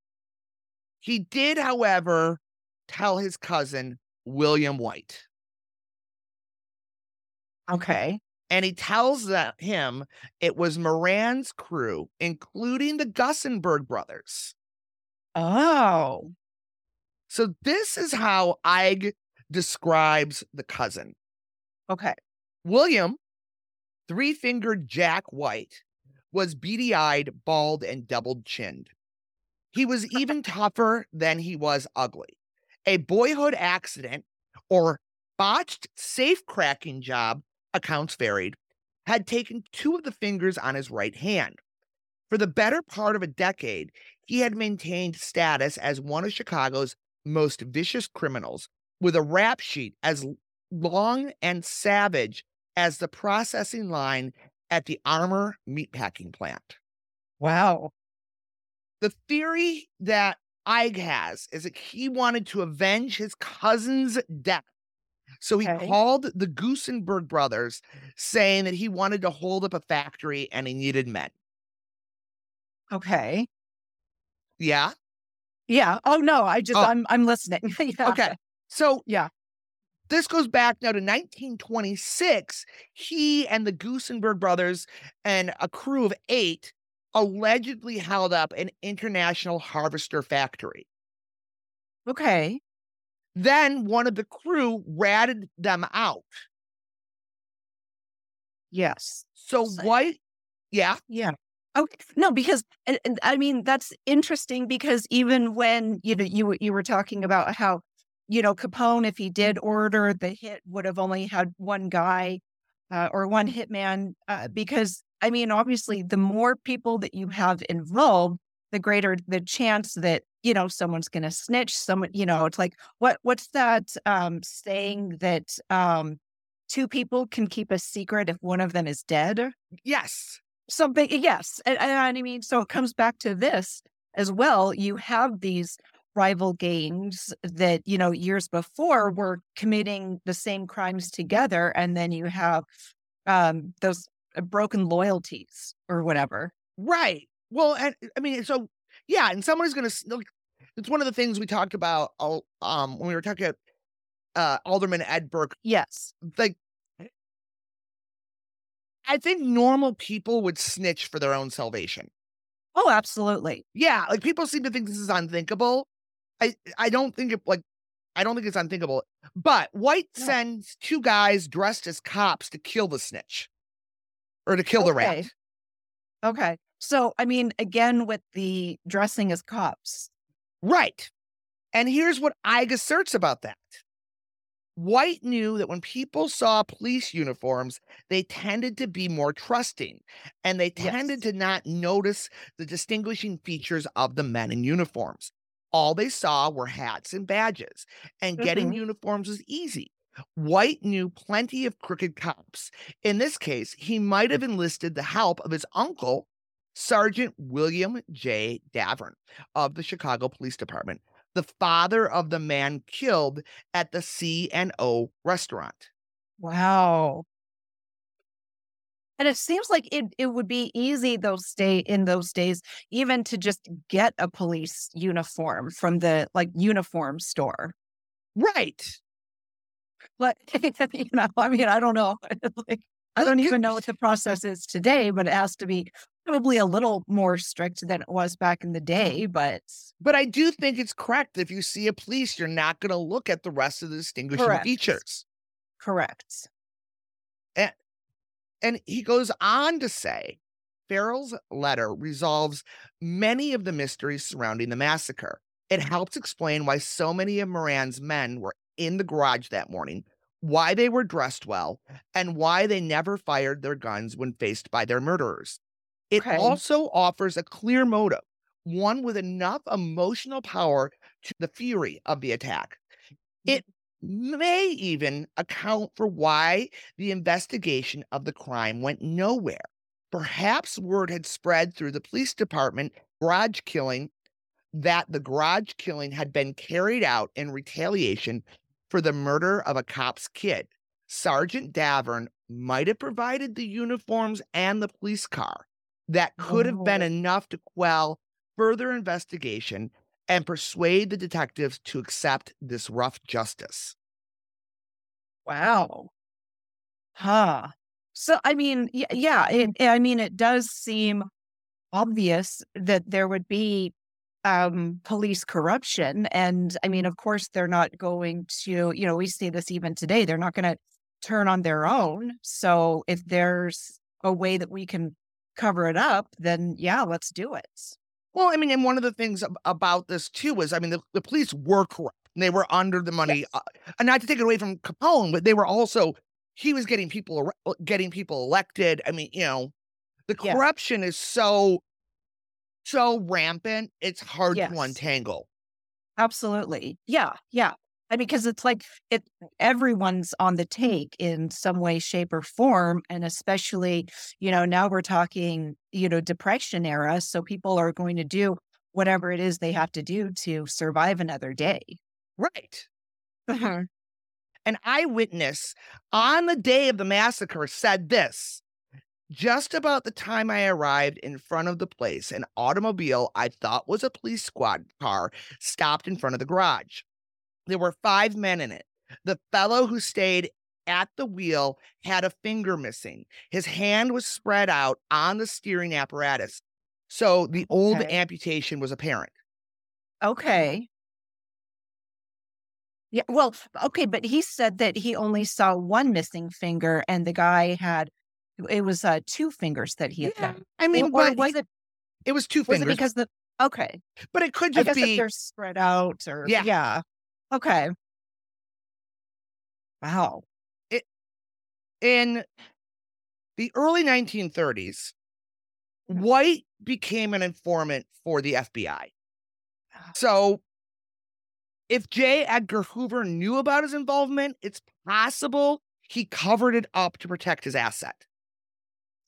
S1: He did, however, tell his cousin William White.
S2: Okay.
S1: And he tells that him it was Moran's crew, including the Gusenberg brothers.
S2: Oh.
S1: So this is how Eig describes the cousin.
S2: Okay.
S1: William, three fingered Jack White, was beady eyed, bald, and double chinned. He was even tougher than he was ugly. A boyhood accident or botched safe cracking job, accounts varied, had taken two of the fingers on his right hand. For the better part of a decade, he had maintained status as one of Chicago's most vicious criminals, with a rap sheet as long and savage as the processing line at the Armour meatpacking plant.
S2: Wow.
S1: The theory that Eig has is that he wanted to avenge his cousin's death. So he
S2: Okay.
S1: called the Gusenberg brothers, saying that he wanted to hold up a factory and he needed men.
S2: Okay.
S1: Yeah.
S2: Yeah. Oh no. I just
S1: Oh.
S2: I'm I'm listening. yeah.
S1: Okay. So
S2: Yeah.
S1: This goes back now to 1926. He and the Gusenberg brothers and a crew of eight allegedly held up an international harvester factory.
S2: Okay.
S1: Then one of the crew ratted them out.
S2: Yes.
S1: So
S2: So-
S1: White, yeah,
S2: Yeah. Okay. No, because and, and I mean that's interesting because even when you know you you were talking about how you know Capone, if he did order the hit, would have only had one guy uh, or one hitman. Uh, because I mean, obviously, the more people that you have involved, the greater the chance that you know someone's going to snitch. Someone, you know, it's like what what's that um, saying that um, two people can keep a secret if one of them is dead
S1: yes,
S2: something yes and, and i mean so it comes back to this as well you have these rival gangs that you know years before were committing the same crimes together and then you have um those uh, broken loyalties or whatever
S1: right. Well, and I mean, so yeah, and someone's gonna s- look. It's one of the things we talked about. Um, when we were talking about uh, Alderman Ed Burke
S2: yes
S1: like I think normal people would snitch for their own salvation.
S2: oh absolutely
S1: Yeah, like people seem to think this is unthinkable. I I don't think it like I don't think it's unthinkable. But White
S2: No.
S1: sends two guys dressed as cops to kill the snitch or to kill the rat.
S2: okay so i mean again with the dressing as cops
S1: Right. And here's what Eig asserts about that. White knew that when people saw police uniforms, they tended to be more trusting and they
S2: Yes.
S1: tended to not notice the distinguishing features of the men in uniforms. All they saw were hats and badges, and getting
S2: Mhm.
S1: uniforms was easy. White knew plenty of crooked cops. In this case, he might have enlisted the help of his uncle, Sergeant William J. Davern of the Chicago Police Department, the father of the man killed at the C and O restaurant.
S2: wow And it seems like it, it would be easy those day in those days, even to just get a police uniform from the like uniform store.
S1: Right.
S2: But you know, I mean, I don't know. like, I oh, don't even know what the process is today, but it has to be probably a little more strict than it was back in the day. But
S1: But I do think it's correct. If you see a police, you're not going to look at the rest of the distinguishing
S2: Correct.
S1: features.
S2: correct.
S1: And he goes on to say Farrell's letter resolves many of the mysteries surrounding the massacre. It helps explain why so many of Moran's men were in the garage that morning, why they were dressed well, and why they never fired their guns when faced by their murderers. It
S2: Okay.
S1: also offers a clear motive, one with enough emotional power to the fury of the attack. It may even account for why the investigation of the crime went nowhere. Perhaps word had spread through the police department garage killing that the garage killing had been carried out in retaliation for the murder of a cop's kid. Sergeant Davern might have provided the uniforms and the police car. That could have been
S2: Oh.
S1: enough to quell further investigation and persuade the detectives to accept this rough justice.
S2: Wow. Huh. So, I mean, yeah, it, I mean, it does seem obvious that there would be um, police corruption. And I mean, of course, they're not going to, you know, we see this even today, they're not going to turn on their own. So, if there's a way that we can cover it up, then yeah, let's do it.
S1: Well, I mean, and one of the things about this too is, I mean, the, the police were corrupt. and They were under the money,
S2: Yes.
S1: uh, and not to take it away from Capone, but they were also he was getting people uh, getting people elected. I mean, you know, the corruption is so so rampant. It's hard
S2: Yes.
S1: to untangle.
S2: Absolutely. Yeah. Yeah. I mean, because it's like it everyone's on the take in some way, shape, or form. And especially, you know, now we're talking, you know, depression era. So people are going to do whatever it is they have to do to survive another day.
S1: Right. Uh-huh. An eyewitness on the day of the massacre said this Just about the time I arrived in front of the place, an automobile I thought was a police squad car stopped in front of the garage. There were five men in it. The fellow who stayed at the wheel had a finger missing. His hand was spread out on the steering apparatus. So the old
S2: Okay.
S1: amputation was apparent.
S2: Okay. Yeah. Well, okay. But he said that he only saw one missing finger and the guy had, it was uh, two fingers that he had found.
S1: I mean,
S2: or, was it,
S1: it was two
S2: was it
S1: fingers,
S2: because the, okay.
S1: but it could just be
S2: if they're spread out or
S1: Yeah.
S2: yeah. Okay. Wow.
S1: in the early 1930s, mm-hmm. White became an informant for the FBI. Ah. So, if J. Edgar Hoover knew about his involvement, it's possible he covered it up to protect his asset.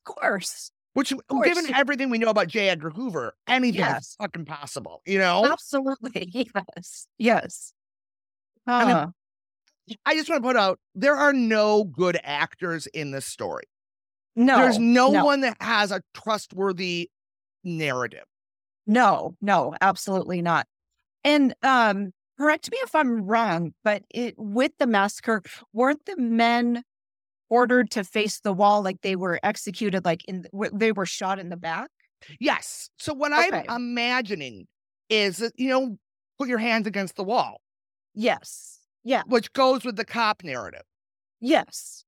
S2: Of course.
S1: Which,
S2: course.
S1: given everything we know about J. Edgar Hoover, anything
S2: Yes.
S1: is fucking possible, you know?
S2: Absolutely. Yes. Yes.
S1: I mean, I just want to put out there are no good actors in this story.
S2: no.
S1: There's no,
S2: no.
S1: one that has a trustworthy narrative.
S2: No, no, absolutely not. And um correct me if I'm wrong, but it with the massacre, weren't the men ordered to face the wall like they were executed like in they were shot in the back?
S1: Yes. So what
S2: Okay.
S1: I'm imagining is that, you know, put your hands against the wall,
S2: Yes. Yeah.
S1: which goes with the cop narrative.
S2: Yes.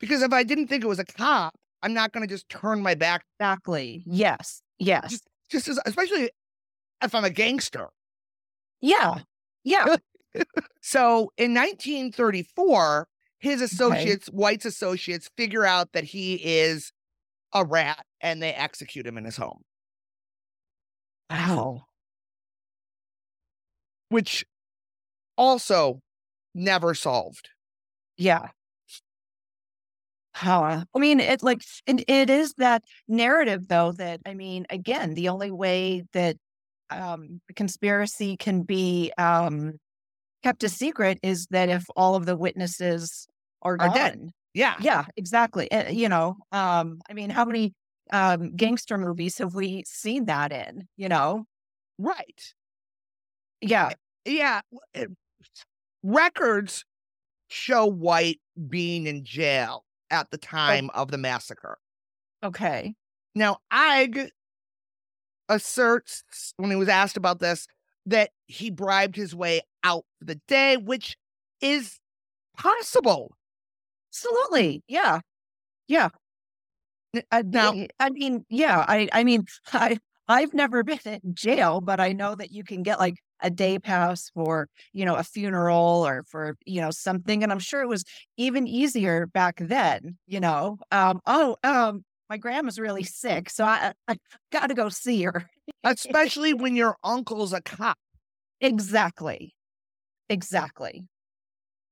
S1: Because if I didn't think it was a cop, I'm not going to just turn my back,
S2: Exactly. Yes. Yes.
S1: Just- just as, especially if I'm a gangster.
S2: yeah. Yeah.
S1: So in 1934, his associates, White's associates, figure out that he is a rat and they execute him in his home,
S2: Wow.
S1: Which also never solved.
S2: Yeah. Huh. I mean, it like, and it is that narrative though that I mean, again, the only way that um conspiracy can be um kept a secret is that if all of the witnesses are,
S1: Are dead. Yeah.
S2: Yeah, exactly. Uh, you know, um, I mean, how many um, gangster movies have we seen that in? You know,
S1: Right.
S2: Yeah,
S1: Yeah. uh, Records show White being in jail at the time of the massacre.
S2: okay,
S1: Now, Eig asserts when he was asked about this that he bribed his way out for the day, which is possible.
S2: absolutely, yeah, yeah.
S1: Now-
S2: I mean, yeah, I, I mean, I, I've never been in jail, but I know that you can get like a day pass for, you know, a funeral or for, you know, something. And I'm sure it was even easier back then, you know. Um, oh, um, my grandma's really sick, so I, I got to go see her.
S1: Especially when your uncle's a cop.
S2: Exactly, exactly.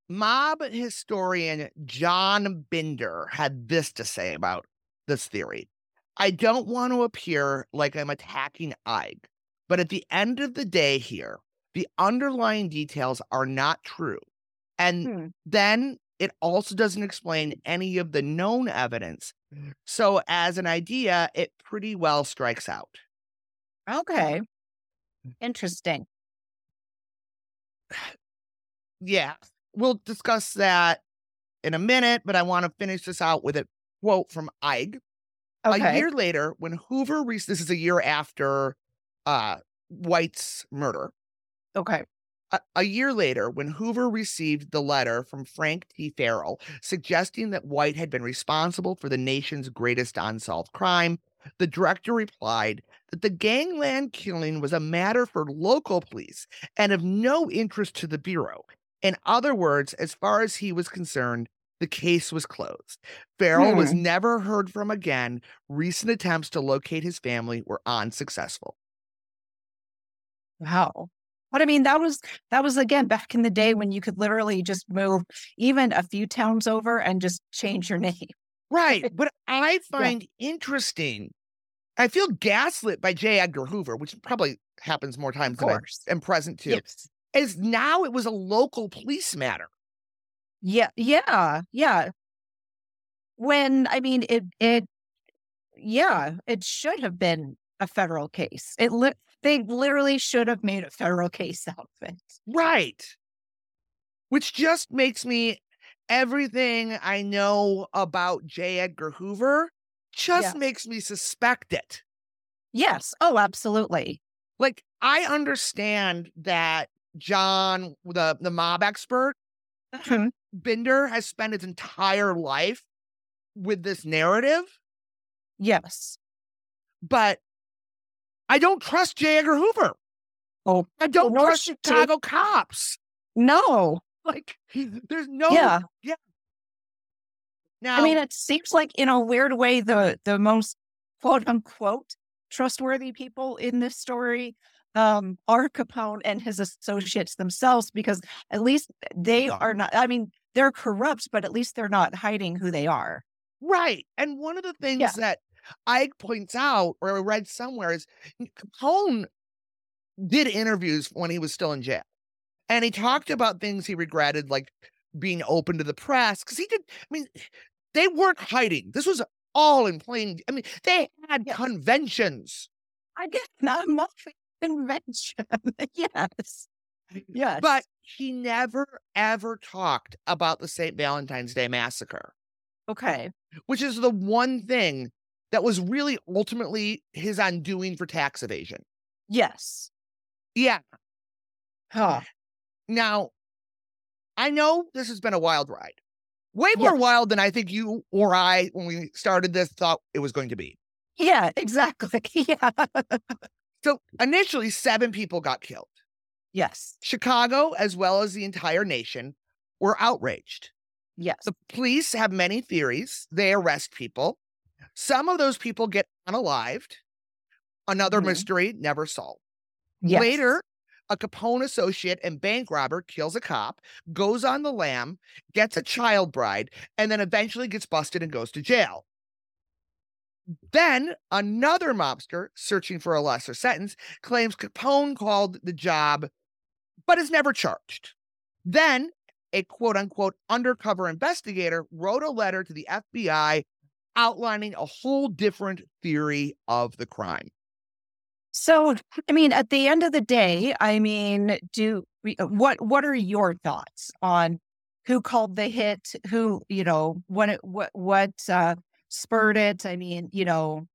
S1: Mob historian John Binder had this to say about this theory. I don't want to appear like I'm attacking Eig, but at the end of the day, here, the underlying details are not true. And
S2: Hmm.
S1: then it also doesn't explain any of the known evidence. So, as an idea, it pretty well strikes out.
S2: Okay, interesting.
S1: Yeah, we'll discuss that in a minute, but I want to finish this out with a quote from Eig. A year later, when Hoover reached, this is a year after uh, White's murder.
S2: okay,
S1: A, a year later, when Hoover received the letter from Frank T. Farrell suggesting that White had been responsible for the nation's greatest unsolved crime, the director replied that the gangland killing was a matter for local police and of no interest to the Bureau. In other words, as far as he was concerned, the case was closed. Farrell was never heard from again. Recent attempts to locate his family were unsuccessful.
S2: Wow. But I mean, that was that was again back in the day when you could literally just move even a few towns over and just change your name.
S1: Right. But I find interesting, I feel gaslit by J. Edgar Hoover, which probably happens more times than I am present to,
S2: Yes.
S1: is now it was a local police matter.
S2: Yeah, yeah, yeah. When I mean it it yeah, it should have been a federal case. It li- they literally should have made a federal case out of it.
S1: Right. Which just makes me everything I know about J. Edgar Hoover just
S2: Yeah.
S1: makes me suspect it.
S2: Yes. Oh, absolutely.
S1: Like I understand that John, the the mob expert,
S2: Mhm.
S1: Binder has spent his entire life with this narrative,
S2: yes.
S1: but I don't trust J. Edgar Hoover.
S2: Oh,
S1: I don't
S2: nor
S1: trust. Chicago cops.
S2: no.
S1: Like, there's no.
S2: Yeah.
S1: Now,
S2: I mean, it seems like in a weird way the the most quote unquote trustworthy people in this story um, are Capone and his associates themselves, because at least they are not. I mean, they're corrupt, but at least they're not hiding who they are.
S1: right. And one of the things
S2: Yeah.
S1: that Eig points out, or I read somewhere, is Capone did interviews when he was still in jail. And he talked about things he regretted, like being open to the press, because he did. I mean, they weren't hiding. This was all in plain. I mean, they had conventions.
S2: I guess not much convention. yes. Yes.
S1: But he never ever talked about the St. Valentine's Day massacre,
S2: okay.
S1: which is the one thing that was really ultimately his undoing for tax evasion.
S2: Yes.
S1: Yeah.
S2: Huh.
S1: Now, I know this has been a wild ride. Way more
S2: Yes.
S1: wild than I think you or I, when we started this, thought it was going to be.
S2: Yeah, exactly. Yeah.
S1: So initially, seven people got killed.
S2: yes.
S1: Chicago, as well as the entire nation, were outraged.
S2: Yes.
S1: The police have many theories. They arrest people. Some of those people get unalived. Another
S2: Mhm.
S1: mystery never solved.
S2: yes.
S1: Later, a Capone associate and bank robber kills a cop, goes on the lam, gets a child bride, and then eventually gets busted and goes to jail. Then another mobster, searching for a lesser sentence, claims Capone called the job, but is never charged. Then a quote unquote undercover investigator wrote a letter to the FBI outlining a whole different theory of the crime.
S2: So, I mean, at the end of the day, I mean, do what what are your thoughts on who called the hit, who, you know, what what what uh spurred it? I mean, you know,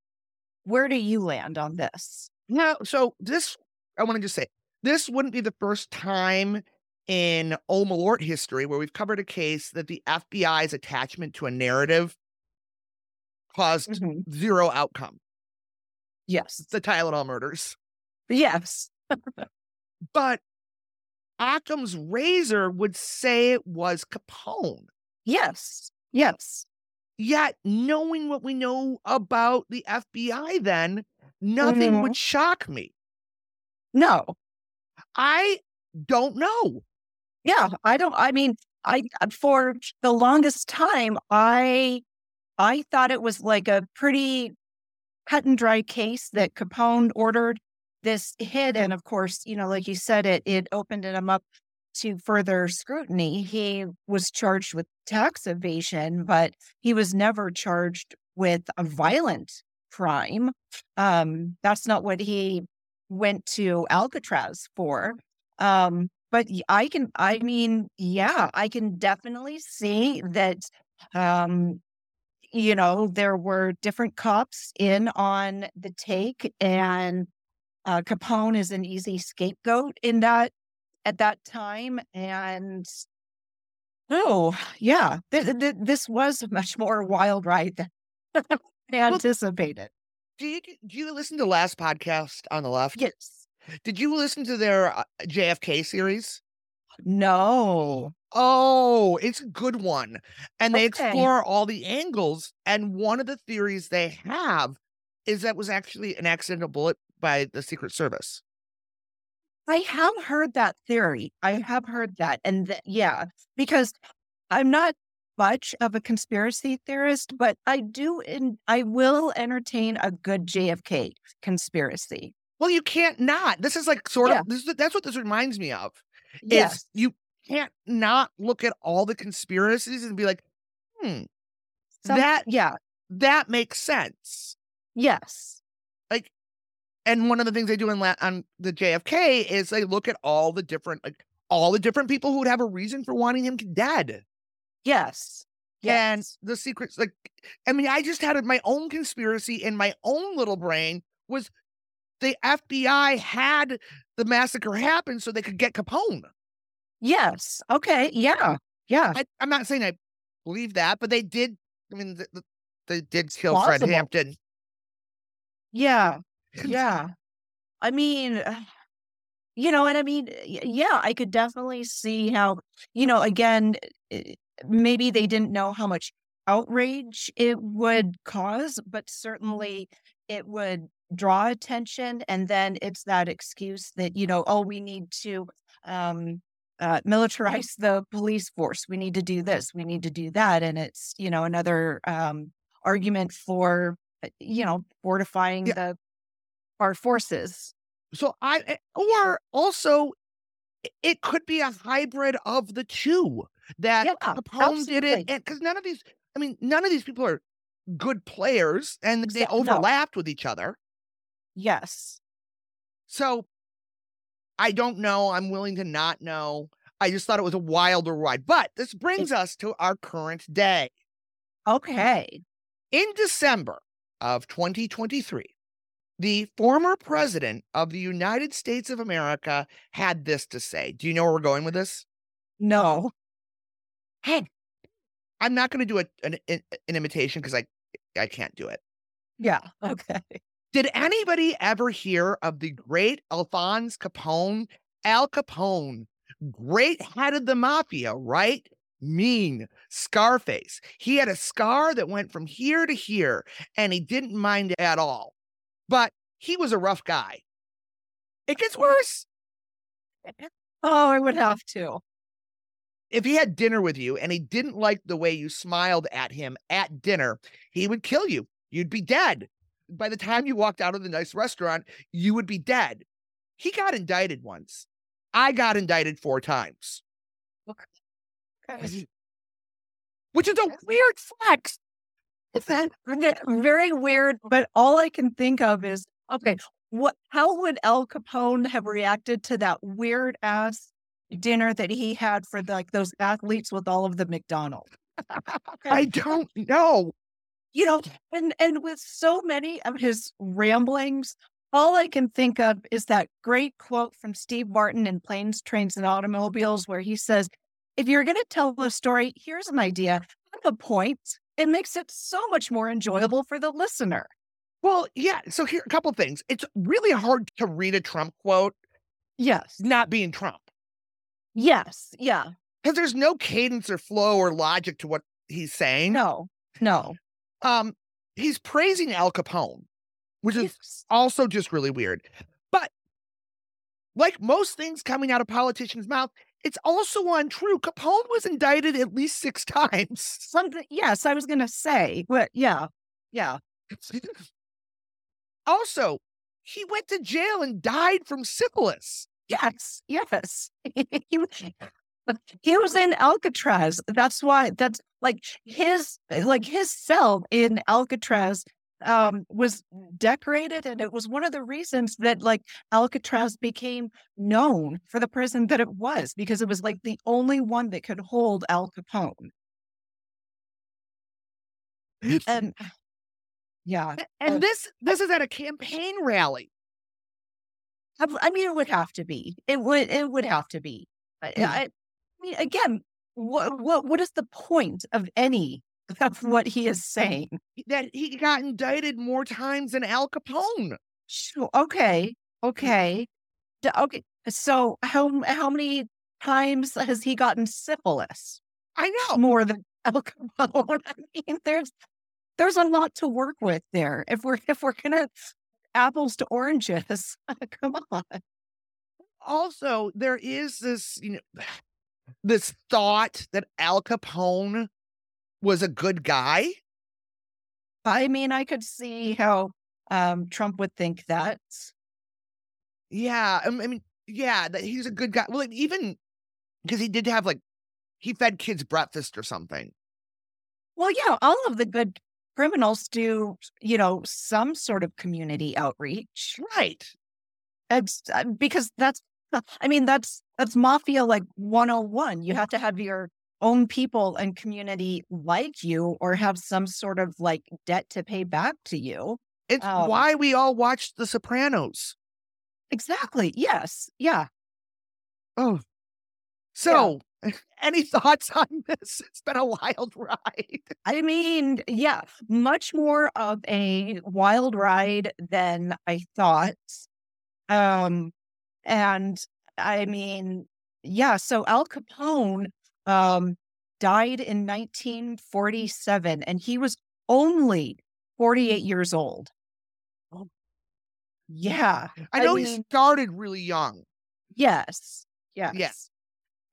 S2: where do you land on this?
S1: No, so this I want to just say this wouldn't be the first time in Old Malort history where we've covered a case that the FBI's attachment to a narrative caused
S2: Mhm.
S1: zero outcome.
S2: Yes.
S1: The Tylenol murders.
S2: Yes.
S1: But Occam's razor would say it was Capone.
S2: Yes. Yes.
S1: Yet, knowing what we know about the FBI, then nothing
S2: Mhm.
S1: would shock me.
S2: No.
S1: I don't know.
S2: Yeah, I don't I mean, I uh, for the longest time I I thought it was like a pretty cut and dry case that Capone ordered this hit and of course, you know, like you said it it opened him up to further scrutiny. He was charged with tax evasion, but he was never charged with a violent crime. Um that's not what he went to Alcatraz for. Um but I can, I mean, yeah, I can definitely see that, um, you know, there were different cops in on the take, and uh, Capone is an easy scapegoat in that at that time. And oh, yeah, th- th- this was a much more wild ride than anticipated.
S1: Do you, do you listen to last podcast on the left?
S2: Yes.
S1: Did you listen to their uh, JFK series?
S2: No.
S1: Oh, it's a good one. And they
S2: Okay.
S1: explore all the angles. And one of the theories they have is that was actually an accidental bullet by the Secret Service.
S2: I have heard that theory. I have heard that. And th- yeah, because I'm not much of a conspiracy theorist, but I do and I will entertain a good JFK conspiracy.
S1: Well, you can't not. This is like sort
S2: Yeah.
S1: of this is, that's what this reminds me of.
S2: Yes.
S1: you can't not look at all the conspiracies and be like, hmm,
S2: Some-
S1: that
S2: yeah.
S1: that makes sense.
S2: Yes.
S1: Like, and one of the things they do in la- on the JFK is they look at all the different like all the different people who would have a reason for wanting him dead.
S2: Yes.
S1: And the secrets, like, I mean, I just had my own conspiracy in my own little brain was the FBI had the massacre happened so they could get Capone.
S2: Yes. Okay. Yeah. Yeah.
S1: I, I'm not saying I believe that, but they did. I mean, th- th- they did kill Fred Hampton.
S2: Yeah. Yeah. I mean, uh, you know, and I mean, yeah, I could definitely see how, you know, again, eh, maybe they didn't know how much outrage it would cause, but certainly it would draw attention. And then it's that excuse that, you know, oh, we need to um, uh, militarize the police force. We need to do this. We need to do that. And it's, you know, another um, argument for, uh, you know, fortifying
S1: Yeah.
S2: the our forces.
S1: So I, eh, or also, it could be a hybrid of the two that
S2: Yeah,
S1: Capone did it, and because none of these, I mean, none of these people are good players, and they
S2: Exa- no.
S1: overlapped with each other.
S2: Yes.
S1: So I don't know. I'm willing to not know. I just thought it was a wilder ride. But this brings us to our current day.
S2: Okay.
S1: In December of 2023, the former president of the United States of America had this to say. Do you know where we're going with this?
S2: No.
S1: Hey, I'm not going to do a, an, an an imitation because I I can't do it.
S2: Yeah. Okay.
S1: Did anybody ever hear of the great Alphonse Capone? Al Capone, great head of the mafia, right? Mean, Scarface. He had a scar that went from here to here, and he didn't mind it at all. But he was a rough guy. It gets worse.
S2: Oh, I would have to.
S1: If he had dinner with you and he didn't like the way you smiled at him at dinner, he would kill you. You'd be dead. By the time you walked out of the nice restaurant, you would be dead. He got indicted once. I got indicted four times. Oh, okay. Which is a weird flex.
S2: It's that very weird, but all I can think of is okay, what how would Al Capone have reacted to that weird ass dinner that he had for like those athletes with all of the McDonald's?
S1: I don't know.
S2: You know, and and with so many of his ramblings, all I can think of is that great quote from Steve Martin in Planes, Trains, and Automobiles, where he says, If you're going to tell a story, here's an idea. Have a point. It makes it so much more enjoyable for the listener.
S1: Well, yeah. So here a couple things. It's really hard to read a Trump quote
S2: Yes.
S1: not being Trump
S2: Yes. Yeah.
S1: because there's no cadence or flow or logic to what he's saying.
S2: No. No.
S1: Um, he's praising Al Capone, which is
S2: Yes.
S1: also just really weird. But like most things coming out of politicians' mouth, it's also untrue. Capone was indicted at least six times.
S2: Something. Yes, I was going to say. But yeah. Yeah.
S1: also, he went to jail and died from syphilis.
S2: Yes. Yes. he, he was in Alcatraz. That's why. That's like his like his cell in Alcatraz um was decorated and it was one of the reasons that like Alcatraz became known for the prison that it was because it was like the only one that could hold Al Capone. And yeah,
S1: And
S2: Uh,
S1: this this is at a campaign rally.
S2: I I mean, it would have to be. It would. It would have to be. I,
S1: Yeah.
S2: I, mean, again, what oh. what what is the point of any of what he is saying?
S1: that he got indicted more times than Al Capone.
S2: Sure. Okay. Mm. Okay. D- Okay. So how how many times has he gotten syphilis?
S1: I know.
S2: More than Al Capone. I mean, there's there's a lot to work with there. If we're if we're gonna apples to oranges, come on.
S1: Also, there is this, you know, this thought that Al Capone was a good guy.
S2: I mean, I could see how um, Trump would think that.
S1: Yeah, I mean, yeah, that he's a good guy. Well, like, even because he did have like he fed kids breakfast or something.
S2: Well, yeah, all of the good criminals do, you know, some sort of community outreach.
S1: Right.
S2: It's, uh, because that's, I mean, that's that's mafia like 101. You have to have your own people and community like you or have some sort of like debt to pay back to you.
S1: It's
S2: Um,
S1: why we all watched The Sopranos.
S2: Exactly. Yes. Yeah.
S1: Oh. So, any thoughts on this? It's been a wild ride.
S2: I mean, yeah, much more of a wild ride than I thought. Um, and I mean, yeah, so Al Capone um died in 1947 and he was only 48 years old.
S1: Oh.
S2: Yeah.
S1: I
S2: I
S1: know he started really young.
S2: Yes. Yes.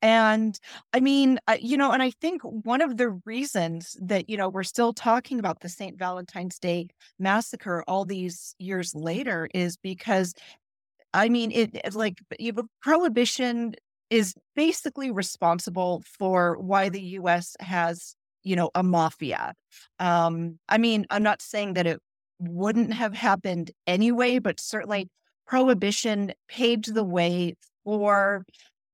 S2: And I mean, uh, you know, and I think one of the reasons that, you know, we're still talking about the St. Valentine's Day massacre all these years later is because, I mean, it, like you know, prohibition is basically responsible for why the US has, you know, a mafia. Um, I mean, I'm not saying that it wouldn't have happened anyway, but certainly prohibition paved the way for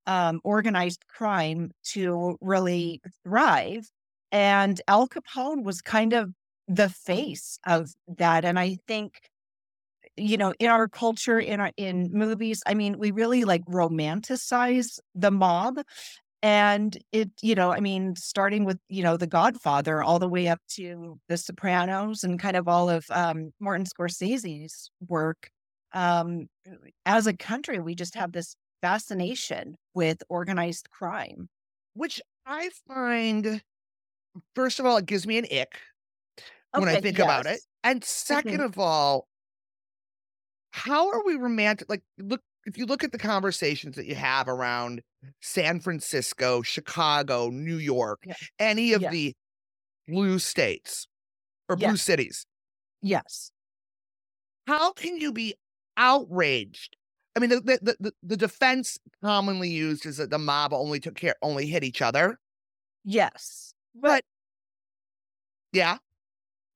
S2: um, organized crime to really thrive. And Al Capone was kind of the face of that. And I think, you know, in our culture, in our in movies, I mean, we really like romanticize the mob. And it, you know, I mean, starting with, you know, The Godfather all the way up to The Sopranos and kind of all of um, Martin Scorsese's work. Um, as a country, we just have this fascination with organized crime.
S1: which I find, first of all, it gives me an ick when I
S2: Okay,
S1: think about it. And 2nd
S2: Mhm.
S1: of all, how are we romantic? Like, look, if you look at the conversations that you have around San Francisco, Chicago, New York,
S2: Yeah.
S1: any of
S2: Yeah.
S1: the blue states or blue cities,
S2: Yes.
S1: how can you be outraged? I mean, the, the, the, the- the defense commonly used is that the mob only took care, only hit each other.
S2: Yes.
S1: But yeah,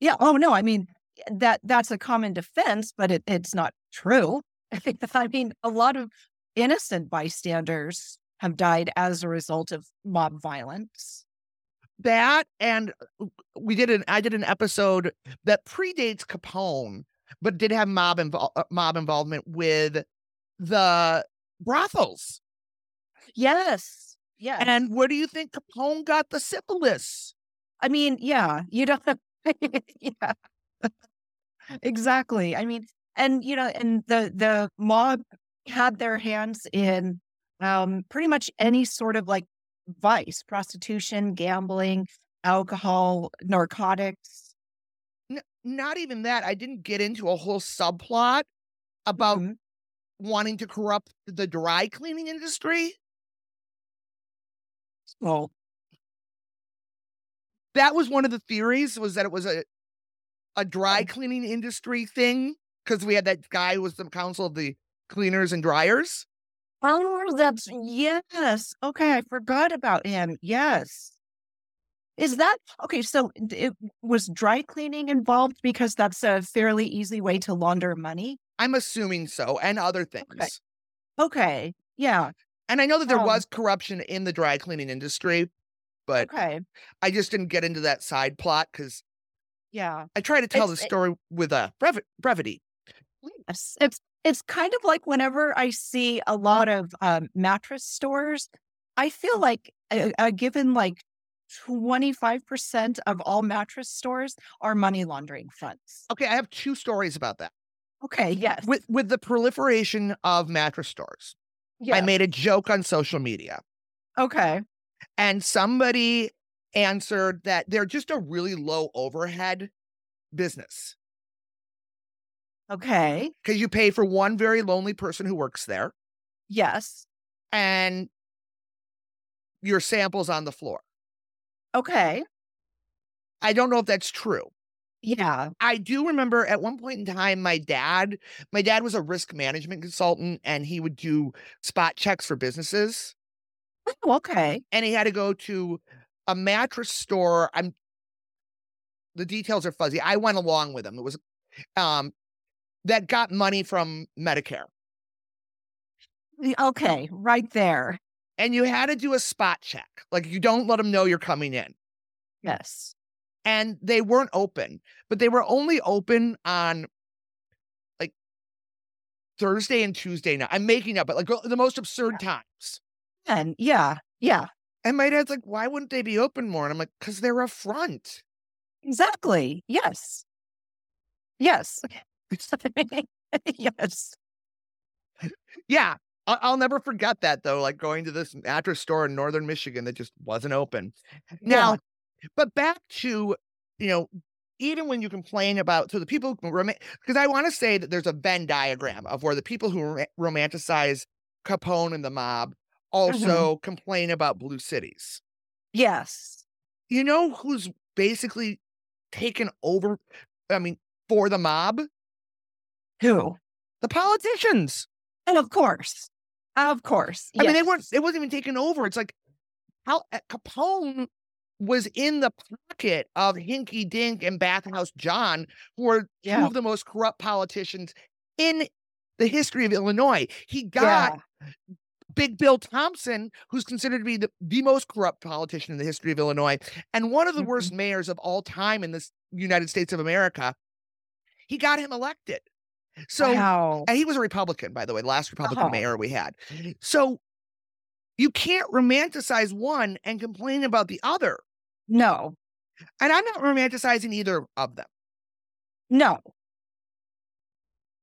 S2: Yeah. Oh no. I mean that that's a common defense, but it, it's not true. I think the th I mean, a lot of innocent bystanders have died as a result of mob violence.
S1: that and uh, we did an I did an episode that predates Capone, but did have mob invol- uh, mob involvement with the brothels.
S2: Yes. Yes.
S1: And where do you think Capone got the syphilis?
S2: I mean, yeah, you don't. yeah, exactly. I mean, and you know, and the the mob had their hands in um, pretty much any sort of like vice, prostitution, gambling, alcohol, narcotics.
S1: N- not even that. I didn't get into a whole subplot about
S2: Mhm.
S1: wanting to corrupt the dry cleaning industry.
S2: Well,
S1: That was one of the theories was that it was a a dry
S2: Oh.
S1: cleaning industry thing because we had that guy who was the council of the cleaners and dryers.
S2: oh, that's yes. Okay, I forgot about him. Yes. Is that okay? So it was dry cleaning involved because that's a fairly easy way to launder money.
S1: I'm assuming so, and other things.
S2: Okay. Yeah.
S1: And I know that there
S2: Um,
S1: was corruption in the dry cleaning industry, but
S2: Okay.
S1: I just didn't get into that side plot because
S2: Yeah.
S1: I try to tell the
S2: It's- it-
S1: story with a brevi- brevity.
S2: Yes. It's it's kind of like whenever I see a lot of um, mattress stores, I feel like a, a given like 25% of all mattress stores are money laundering funds.
S1: Okay, I have two stories about that.
S2: Okay. Yes.
S1: With with the proliferation of mattress stores, I made a joke on social media,
S2: Okay.
S1: and somebody answered that they're just a really low overhead business
S2: Okay.
S1: because you pay for one very lonely person who works there
S2: Yes.
S1: and your samples on the floor.
S2: Okay.
S1: I don't know if that's true.
S2: Yeah.
S1: I do remember at one point in time, my dad, my dad was a risk management consultant and he would do spot checks for businesses.
S2: Oh, okay.
S1: And he had to go to a mattress store. I'm the details are fuzzy. I went along with him. It was um that got money from Medicare.
S2: Okay. Right there.
S1: And you had to do a spot check. Like you don't let them know you're coming in.
S2: Yes.
S1: And they weren't open, but they were only open on like Thursday and Tuesday night. I'm making up, but like the most absurd times.
S2: And yeah. Yeah.
S1: And my dad's like, why wouldn't they be open more? And I'm like, because they're a front.
S2: Exactly. Yes. Yes. yes.
S1: Yeah. I'll never forget that though, like going to this mattress store in northern Michigan that just wasn't open. Now, but back to, you know, even when you complain about, so the people who because I want to say that there's a Venn diagram of where the people who romanticize Capone and the mob mm-hmm. also complain about blue cities.
S2: Yes.
S1: You know who's basically taken over, I mean, for the mob?
S2: Who?
S1: The politicians.
S2: And of course. Of course.
S1: I mean, they weren't. It wasn't even taken over. It's like how uh, Capone was in the pocket of Hinky Dink and Bathhouse John, who were two of the most corrupt politicians in the history of Illinois. He got
S2: Yeah.
S1: Big Bill Thompson, who's considered to be the, the most corrupt politician in the history of Illinois, and one of the
S2: Mhm.
S1: worst mayors of all time in the United States of America. He got him elected. So
S2: wow.
S1: and he was a Republican, by the way, the last Republican
S2: Uh-huh.
S1: mayor we had. So you can't romanticize one and complain about the other.
S2: No.
S1: And I'm not romanticizing either of them.
S2: No.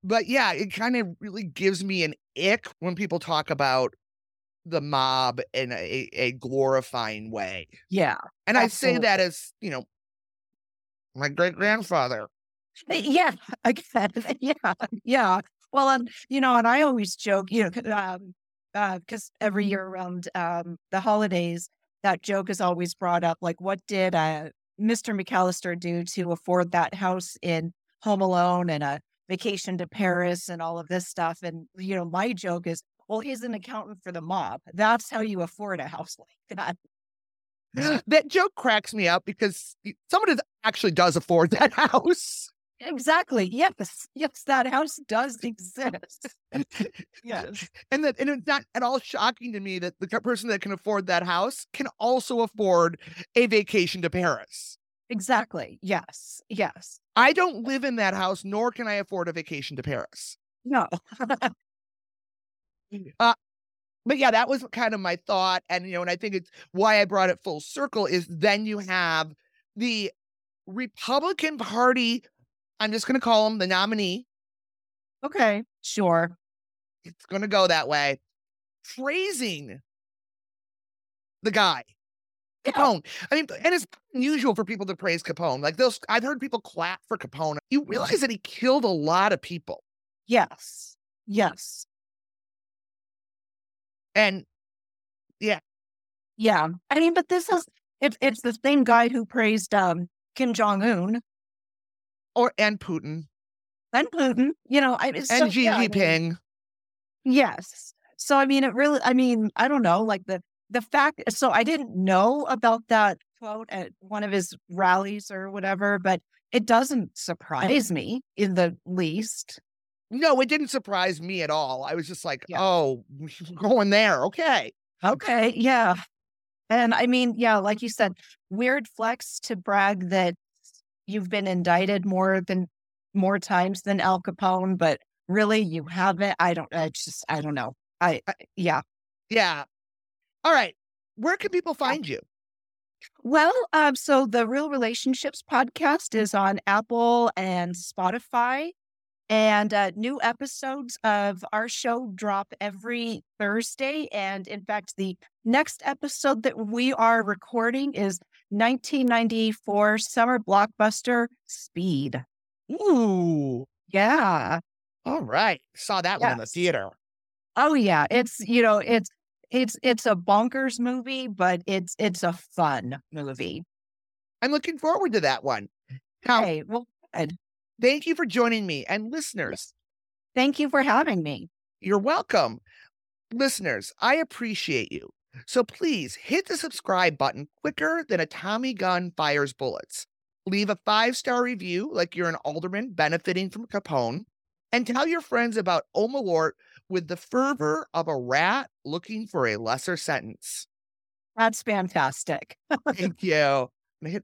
S1: But yeah, it kind of really gives me an ick when people talk about the mob in a, a glorifying way.
S2: Yeah.
S1: And I say that as, you know, my great grandfather.
S2: Uh, Yeah. Again. Yeah. Yeah. Well, and you know, and I always joke, you know, c- um, uh, because every year around um the holidays, that joke is always brought up. Like, what did uh Mr. McCallister do to afford that house in Home Alone and a vacation to Paris and all of this stuff? And you know, my joke is, well, he's an accountant for the mob. That's how you afford a house like that.
S1: that joke cracks me up because somebody actually does afford that house.
S2: Exactly. Yes. Yes, that house does exist. yes.
S1: And that and it's not at all shocking to me that the person that can afford that house can also afford a vacation to Paris.
S2: Exactly. Yes. Yes.
S1: I don't live in that house, nor can I afford a vacation to Paris.
S2: No.
S1: uh, but yeah, that was kind of my thought. And, you know, and I think it's why I brought it full circle is then you have the Republican Party. I'm just going to call him the nominee.
S2: Okay, sure.
S1: It's going to go that way. Praising the guy. Capone. I mean, and it's unusual for people to praise Capone. Like those, I've heard people clap for Capone. You realize that he killed a lot of people.
S2: Yes. Yes.
S1: And yeah.
S2: Yeah. I mean, but this is it's it's the same guy who praised um Kim Jong Un.
S1: Or and Putin.
S2: And Putin. You know, I
S1: and so, Xi yeah, Jinping. I mean,
S2: yes. So I mean it really I mean, I don't know, like the the fact so I didn't know about that quote at one of his rallies or whatever, but it doesn't surprise me in the least.
S1: No, it didn't surprise me at all. I was just like, yeah. oh, going there. Okay.
S2: Okay. Yeah. And I mean, yeah, like you said, weird flex to brag that you've been indicted more than more times than Al Capone, but really you haven't. I don't, I just, I don't know. I, I yeah.
S1: Yeah. All right. Where can people find you?
S2: Well, um, so the Reel Relationships podcast is on Apple and Spotify. And uh, new episodes of our show drop every Thursday. And in fact, the next episode that we are recording is 1994 summer blockbuster Speed.
S1: Ooh.
S2: Yeah.
S1: All right. Saw that one in the theater.
S2: Oh yeah. It's, you know, it's it's it's a bonkers movie, but it's it's a fun movie.
S1: I'm looking forward to that one. Now,
S2: hey, well, good.
S1: Thank you for joining me. And listeners,
S2: thank you for having me.
S1: You're welcome. Listeners, I appreciate you. So please hit the subscribe button quicker than a Tommy gun fires bullets. Leave a five star review like you're an alderman benefiting from Capone. And tell your friends about Omalort with the fervor of a rat looking for a lesser sentence.
S2: That's fantastic.
S1: Thank you. Hit